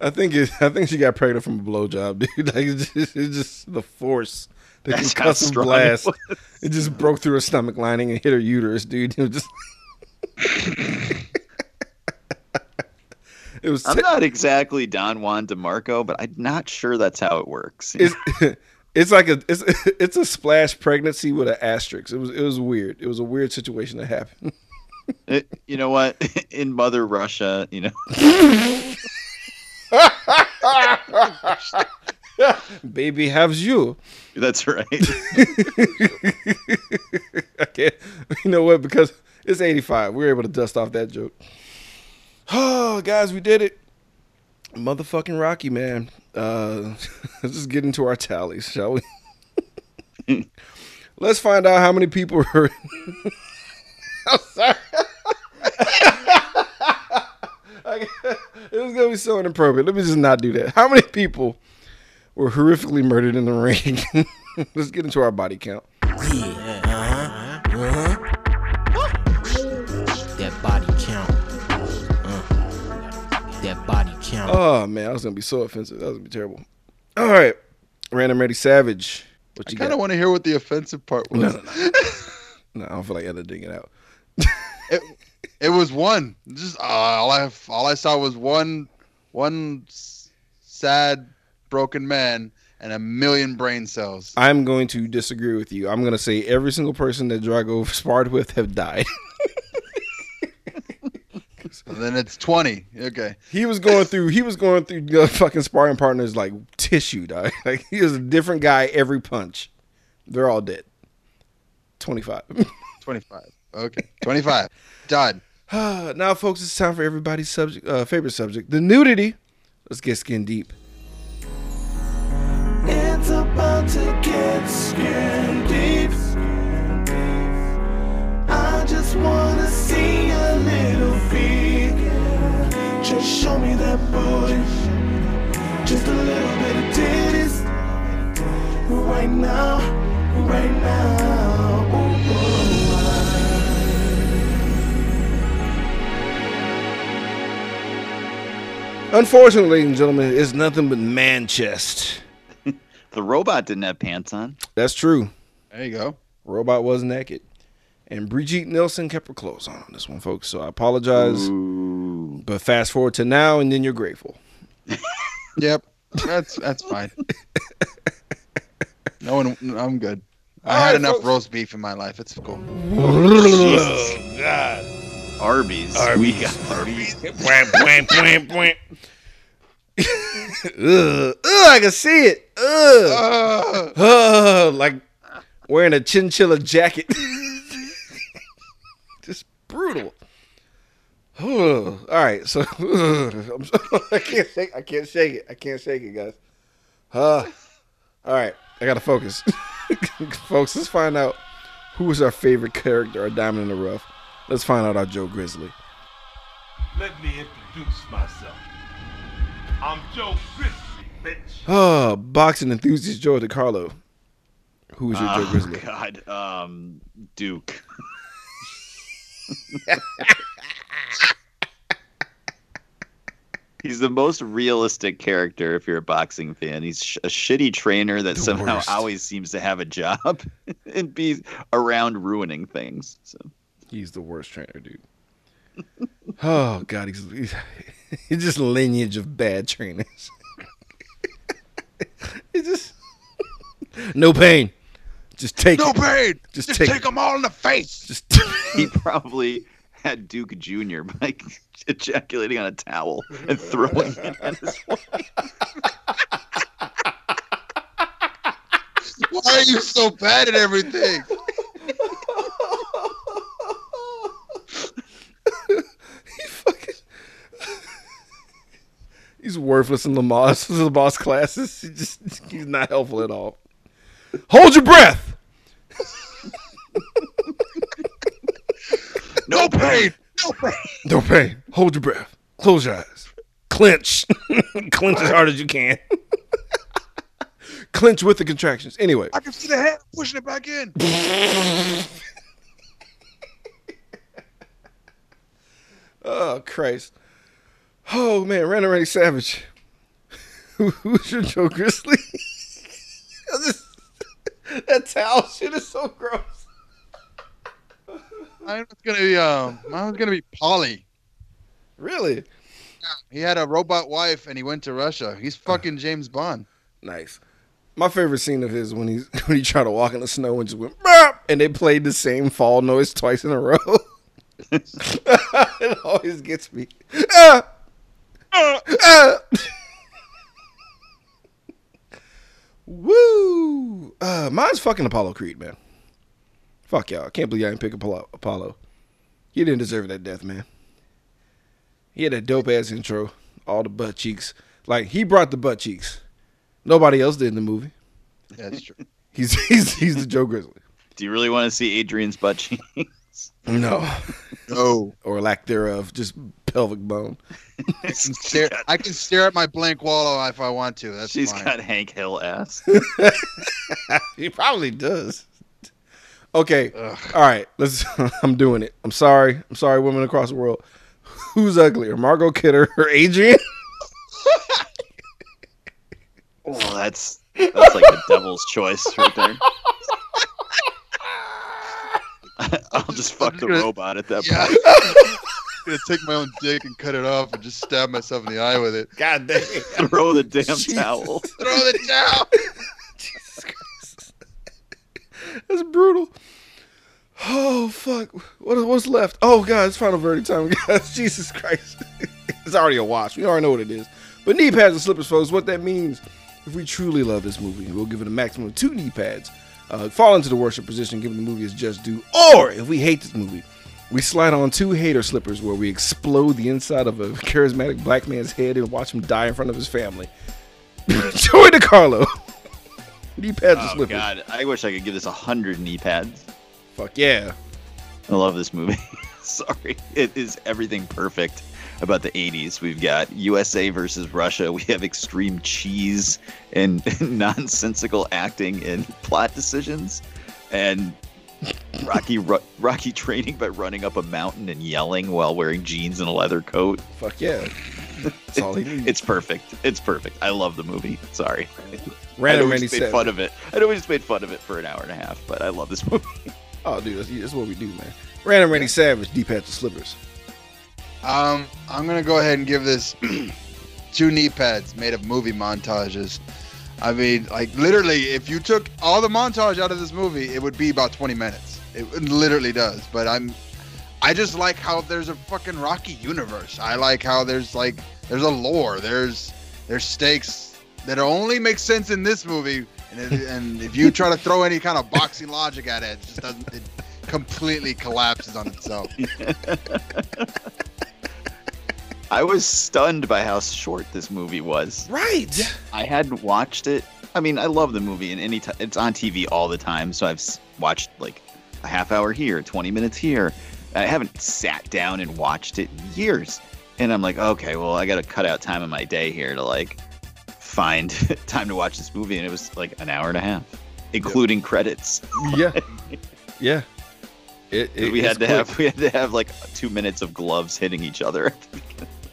I think it, I think she got pregnant from a blowjob, dude. Like it's just, it's just the force, the That's how concussive strong it blast. was. It just broke through her stomach lining and hit her uterus, dude. It was just. It was. I'm not exactly Don Juan DeMarco, but I'm not sure that's how it works. it's it's like a it's it's a splash pregnancy with an asterisk. It was it was weird. It was a weird situation that happened. It- you know what? In Mother Russia, you know, Baby has you. that's right. I can't. You know what? Because it's 85. We were able to dust off that joke. Oh, guys, we did it. Motherfucking Rocky, man. Uh, let's just get into our tallies, shall we? let's find out how many people were. I'm sorry. It was gonna be so inappropriate. Let me just not do that. How many people were horrifically murdered in the ring? let's get into our body count. That Oh man, that was gonna be so offensive. That was gonna be terrible. All right, Random Randy Savage. What I you kind of want to hear what the offensive part was. no, no, no. no, I don't feel like editing it out. It, it was one. Just uh, all I all I saw was one one sad broken man and a million brain cells. I'm going to disagree with you. I'm gonna say every single person that Drago sparred with have died. And then it's twenty. Okay. he was going through. He was going through the fucking sparring partners like tissue, dog. Like he was a different guy every punch. They're all dead. Twenty five. 25. Okay. 25. Done. now, folks, it's time for everybody's subject, uh, favorite subject, the nudity. Let's get skin deep. It's about to get skin deep. I just wanna Just show me that booty. Just a little bit of titties. Right now, right now. Ooh, ooh, Unfortunately, ladies and gentlemen, it's nothing but man chest. the robot didn't have pants on. That's true. There you go. Robot was naked. And Brigitte Nielsen kept her clothes on on this one, folks. So I apologize. Ooh. But fast forward to now, and then you're grateful. Yep. That's that's fine. No one. I'm good. I All had right, enough folks. roast beef in my life. It's cool. God. Arby's. We got Arby's. Ugh, ugh, I can see it. Ugh. Uh, Ugh, like wearing a chinchilla jacket. Brutal. All right, so I'm so- I can't shake. I can't shake it. I can't shake it, guys. Uh, all right, I gotta focus, folks. Let's find out who is our favorite character, our diamond in the rough. Let's find out our Joe Grizzly. Let me introduce myself. I'm Joe Grizzly, bitch. Oh, boxing enthusiast Joe DiCarlo. Who was your Joe Oh, Grizzly? God. Um, Duke. He's the most realistic character if you're a boxing fan. He's sh- a shitty trainer that The somehow worst. always seems to have a job and be around ruining things. So He's the worst trainer, dude. Oh God, he's he's, he's just lineage of bad trainers. it's just no pain, just take no it. pain. Just Just, take take, them all in the face. Just he probably had Duke Jr. by ejaculating on a towel and throwing it at his wife. Why are you so bad at everything? he fucking. He's worthless in Lamar's Lamar's classes. He just he's not helpful at all. Hold your breath. No pain. No pain. No pain. Hold your breath. Close your eyes. Clench. Clench as hard as you can. Clench with the contractions. Anyway. I can see the hand pushing it back in. Oh Christ. Oh man, Random Randy Savage. Who's your Joe Grizzly? That towel shit is so gross. Mine was gonna be um. Mine was gonna be Paulie. Really? He had a robot wife and he went to Russia. He's fucking James Bond. Nice. My favorite scene of his when he's when he tried to walk in the snow and just went and they played the same fall noise twice in a row. it always gets me. Ah! Ah! Ah! Woo! Uh, mine's fucking Apollo Creed, man. Fuck y'all. I can't believe I didn't pick Apollo. Apollo. He didn't deserve that death, man. He had that dope ass intro, all the butt cheeks. Like he brought the butt cheeks. Nobody else did in the movie. That's true. He's he's he's the Joe Grizzly. Do you really want to see Adrian's butt cheeks? No, No. or lack thereof, just pelvic bone. I can stare. I can stare at my blank wall if I want to. That's She's fine. got Hank Hill ass. He probably does. Okay, Ugh. all right. Let's. I'm doing it. I'm sorry. I'm sorry, women across the world. Who's uglier, Margot Kidder or Adrian? Oh, that's that's like the devil's choice right there. I'll just fuck the robot at that point. Gonna take my own dick and cut it off and just stab myself in the eye with it. God damn. Throw the damn Jesus. towel. Throw the towel. Jesus Christ. That's brutal. Oh fuck! What what's left? Oh god, it's final verdict time, guys. Jesus Christ! it's already a watch. We already know what it is. But knee pads and slippers, folks. What that means? If we truly love this movie, we'll give it a maximum of two knee pads. Uh, fall into the worship position, given the movie is just due. Or if we hate this movie, we slide on two hater slippers where we explode the inside of a charismatic black man's head and watch him die in front of his family. Joey DiCarlo. knee pads Oh slippers. god, I wish I could give this a hundred knee pads. Fuck yeah. I love this movie. Sorry, it is everything perfect about the 80s. We've got USA versus Russia. We have extreme cheese and nonsensical acting and plot decisions, and Rocky ru- Rocky training by running up a mountain and yelling while wearing jeans and a leather coat. Fuck yeah. That's all he needs. It's perfect. It's perfect. I love the movie. Sorry. I know Random we Randy just made said. fun of it. I know we just made fun of it for an hour and a half, but I love this movie. Oh, dude, that's, that's what we do, man. Random Randy Savage, deep hats and slippers. Um, I'm gonna go ahead and give this two knee pads made of movie montages. I mean, like literally, if you took all the montage out of this movie, it would be about 20 minutes. It literally does. But I'm, I just like how there's a fucking Rocky universe. I like how there's like there's a lore. There's there's stakes that only make sense in this movie. And, it, and if you try to throw any kind of boxing logic at it, it just doesn't. It completely collapses on itself. I was stunned by how short this movie was. Right. I hadn't watched it. I mean, I love the movie, and any time it's on TV all the time, so I've watched like a half hour here, 20 minutes here. I haven't sat down and watched it in years. And I'm like, okay, well, I got to cut out time in my day here to like find time to watch this movie, and it was like an hour and a half, including credits. Yeah. Yeah. It, it- we had to quick. have we had to have like two minutes of gloves hitting each other.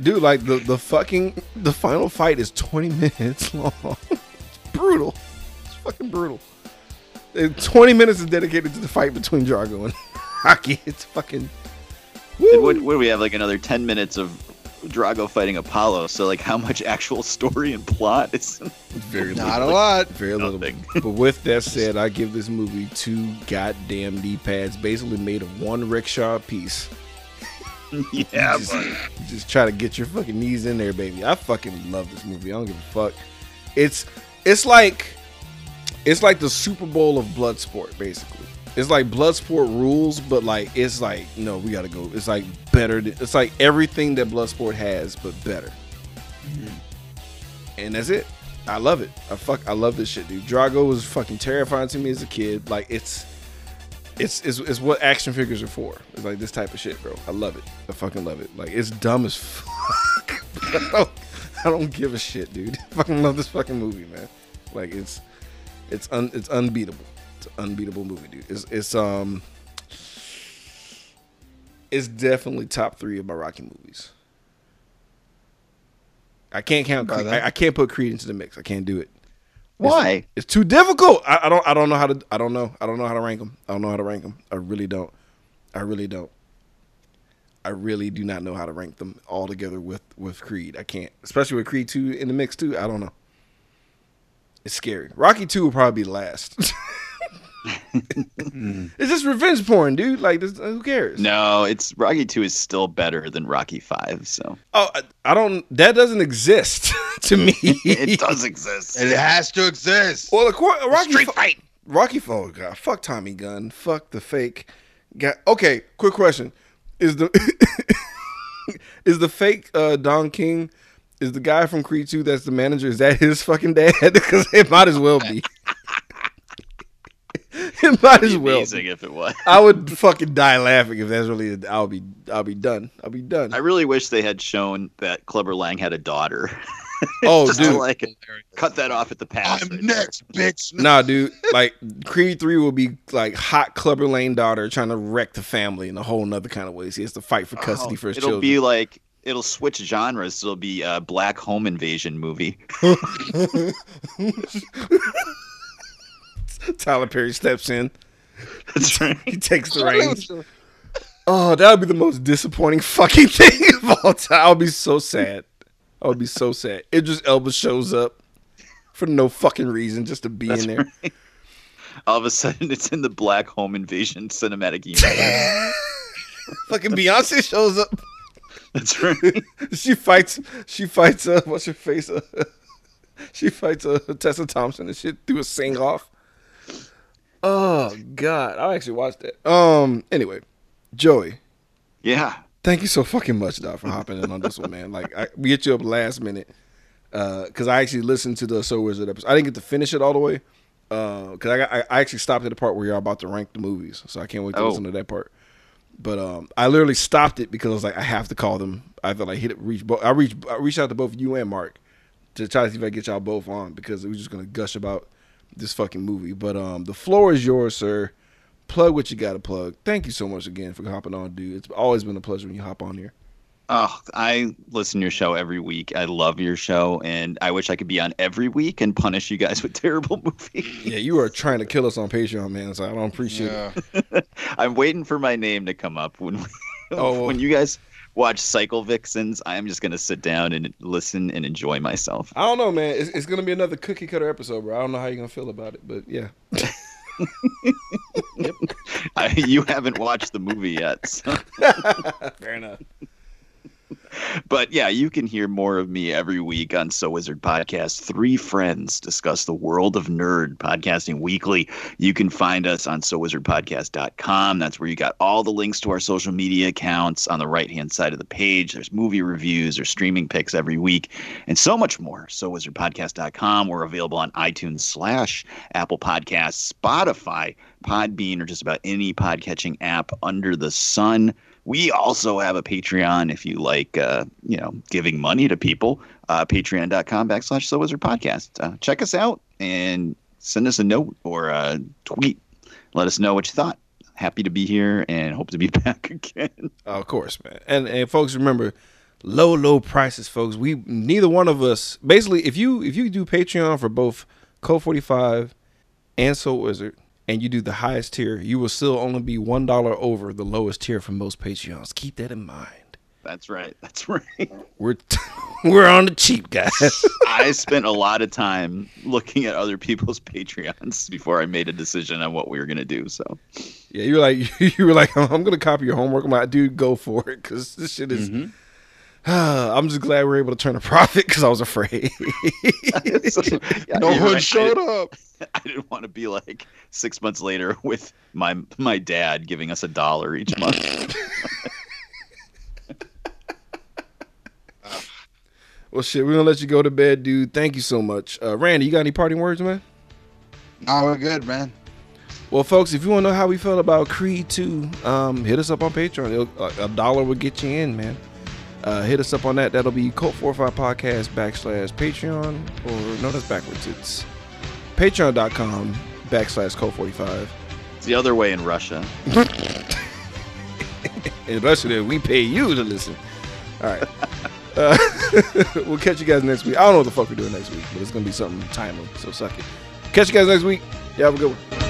Dude, like the, the fucking the final fight is 20 minutes long. it's brutal. It's fucking brutal. Uh, 20 minutes is dedicated to the fight between Drago and Rocky. It's fucking woo. What, what do we have? Like another 10 minutes of Drago fighting Apollo. So, like, how much actual story and plot is. very Not a little. lot. Very little. Nothing. but with that said, I give this movie two goddamn D pads, basically made of one rickshaw piece. yeah, just, but just try to get your fucking knees in there, baby. I fucking love this movie. I don't give a fuck. It's it's like it's like the Super Bowl of Bloodsport, basically. It's like Bloodsport rules, but like it's like no, we gotta go. It's like better. Than, it's like everything that Bloodsport has, but better. And that's it. I love it. I fuck. I love this shit, dude. Drago was fucking terrifying to me as a kid. Like it's, it's, it's, it's what action figures are for. It's like this type of shit, bro. I love it. I fucking love it. Like it's dumb as fuck. I, don't, I don't give a shit, dude. I fucking love this fucking movie, man. Like it's, it's un, it's unbeatable. It's an unbeatable movie, dude. It's, it's um, it's definitely top three of my Rocky movies. I can't count. By Creed. that? I, I can't put Creed into the mix. I can't do it. Why? It's too difficult. I, I don't. I don't know how to. I don't know. I don't know how to rank them. I don't know how to rank them. I really don't. I really don't. I really do not know how to rank them all together with with Creed. I can't, especially with Creed two in the mix too. I don't know. It's scary. Rocky two will probably be last. it's just revenge porn, dude. Like, this, who cares? No, it's Rocky Two is still better than Rocky Five. So Oh, I, I don't. That doesn't exist to me. it does exist. It has to exist. Well, of course, Rocky Street fu- fight. Rocky oh god, fuck Tommy Gunn, fuck the fake guy. Okay, quick question: Is the is the fake uh, Don King? Is the guy from Creed 2 that's the manager? Is that his fucking dad? Because it might as well be. it might as well. amazing if it was. I would fucking die laughing if that's really. I'll be. I'll be done. I'll be done. I really wish they had shown that Clubber Lang had a daughter. oh, Just to, dude. like cut that off at the pass. I'm next, bitch. Nah, dude. Like Creed Three will be like hot Clubber Lang daughter trying to wreck the family in a whole nother kind of ways. He has to fight for custody oh, for his Oh, It'll children. be like it'll switch genres. It'll be a black home invasion movie. Tyler Perry steps in. That's right. He takes the reins. Oh, that would be the most disappointing fucking thing of all time. I would be so sad. I would be so sad. Idris Elba shows up for no fucking reason, just to be That's in there. right. All of a sudden, it's in the black home invasion cinematic universe. fucking Beyonce shows up. That's right. she fights. She fights. Uh, what's her face? Uh, she fights uh, Tessa Thompson and shit through a sing off. Oh God, I actually watched it. Um. Anyway, Joey, Yeah. thank you so fucking much, dog, for hopping in on this one, man. Like, I, we get you up last minute because I actually listened to the So Wizard episode. I didn't get to finish it all the way because I, got, I I actually stopped at the part where you're about to rank the movies, so I can't wait to Oh. listen to that part. But um, I literally stopped it because I was like, I have to call them. I felt like hit it, reach. Bo- I reached, I reached out to both you and Mark to try to see if I could get y'all both on because we were just gonna gush about this fucking movie. But um, the floor is yours, sir. Plug what you got to plug. Thank you so much again for hopping on, dude. It's always been a pleasure when you hop on here. Oh, I listen to your show every week. I love your show, and I wish I could be on every week and punish you guys with terrible movies. Yeah, you are trying to kill us on Patreon, man. So I don't appreciate it. I'm waiting for my name to come up when Oh. when you guys watch Cycle Vixens. I'm just gonna sit down and listen and enjoy myself. I don't know, man. It's, it's gonna be another cookie cutter episode, bro. I don't know how you're gonna feel about it, but yeah. I, you haven't watched the movie yet, so. Fair enough. But yeah, you can hear more of me every week on So Wizard Podcast. Three friends discuss the world of nerd podcasting weekly. You can find us on SoWizardPodcast.com. That's where you got all the links to our social media accounts on the right hand side of the page. There's movie reviews, there's streaming picks every week, and so much more. SoWizardPodcast.com. We're available on iTunes slash Apple Podcasts, Spotify, Podbean, or just about any podcatching app under the sun. We also have a Patreon if you like, uh, you know, giving money to people. Uh, Patreon.com backslash So Wizard Podcast. Uh, check us out and send us a note or a tweet. Let us know what you thought. Happy to be here and hope to be back again. of course, man. And and folks, remember, low low prices, folks. We neither one of us. Basically, if you if you do Patreon for both Cult Forty Five and So Wizard, and you do the highest tier, you will still only be one dollar over the lowest tier for most Patreons. Keep that in mind. That's right. That's right. We're we're on the cheap, guys. I spent a lot of time looking at other people's Patreons before I made a decision on what we were going to do. So, Yeah, you were like you were like I'm gonna copy your homework. I'm like, dude, go for it, because this shit is. Mm-hmm. I'm just glad we are able to turn a profit because I was afraid. So, yeah, No one right. showed up. I didn't want to be like six months later with my my dad giving us a dollar each month. Well, shit, we're gonna let you go to bed, dude. Thank you so much, uh, Randy. You got any parting words, man? Nah, we're good, man. Well, folks, if you want to know how we felt about Creed 2, um, hit us up on Patreon. It'll- A, a dollar will get you in, man. Uh, hit us up on that. That'll be Cult 45 Podcast backslash Patreon. Or, no, that's backwards. It's patreon.com backslash Cult 45. It's the other way in Russia. In Russia, we pay you to listen. All right. Uh, we'll catch you guys next week. I don't know what the fuck we're doing next week, but it's going to be something timely. So suck it. Catch you guys next week. Yeah, have a good one.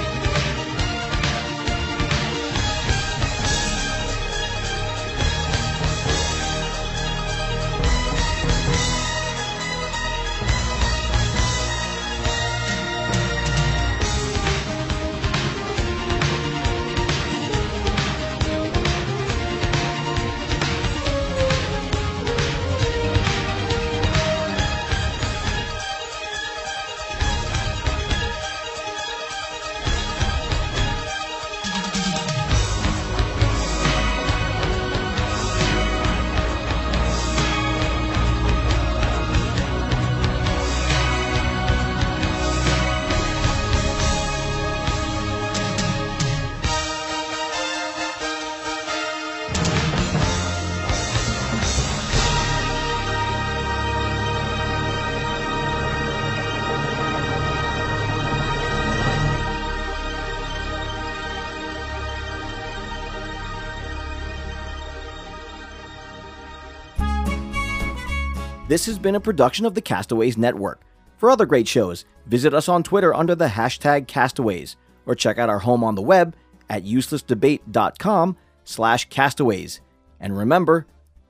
This has been a production of the Castaways Network. For other great shows, visit us on Twitter under the hashtag Castaways, or check out our home on the web at uselessdebate.com slash castaways. And remember,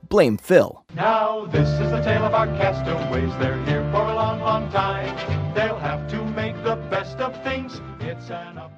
blame Phil. Now this is the tale of our castaways. They're here for a long, long time. They'll have to make the best of things. It's an uphill.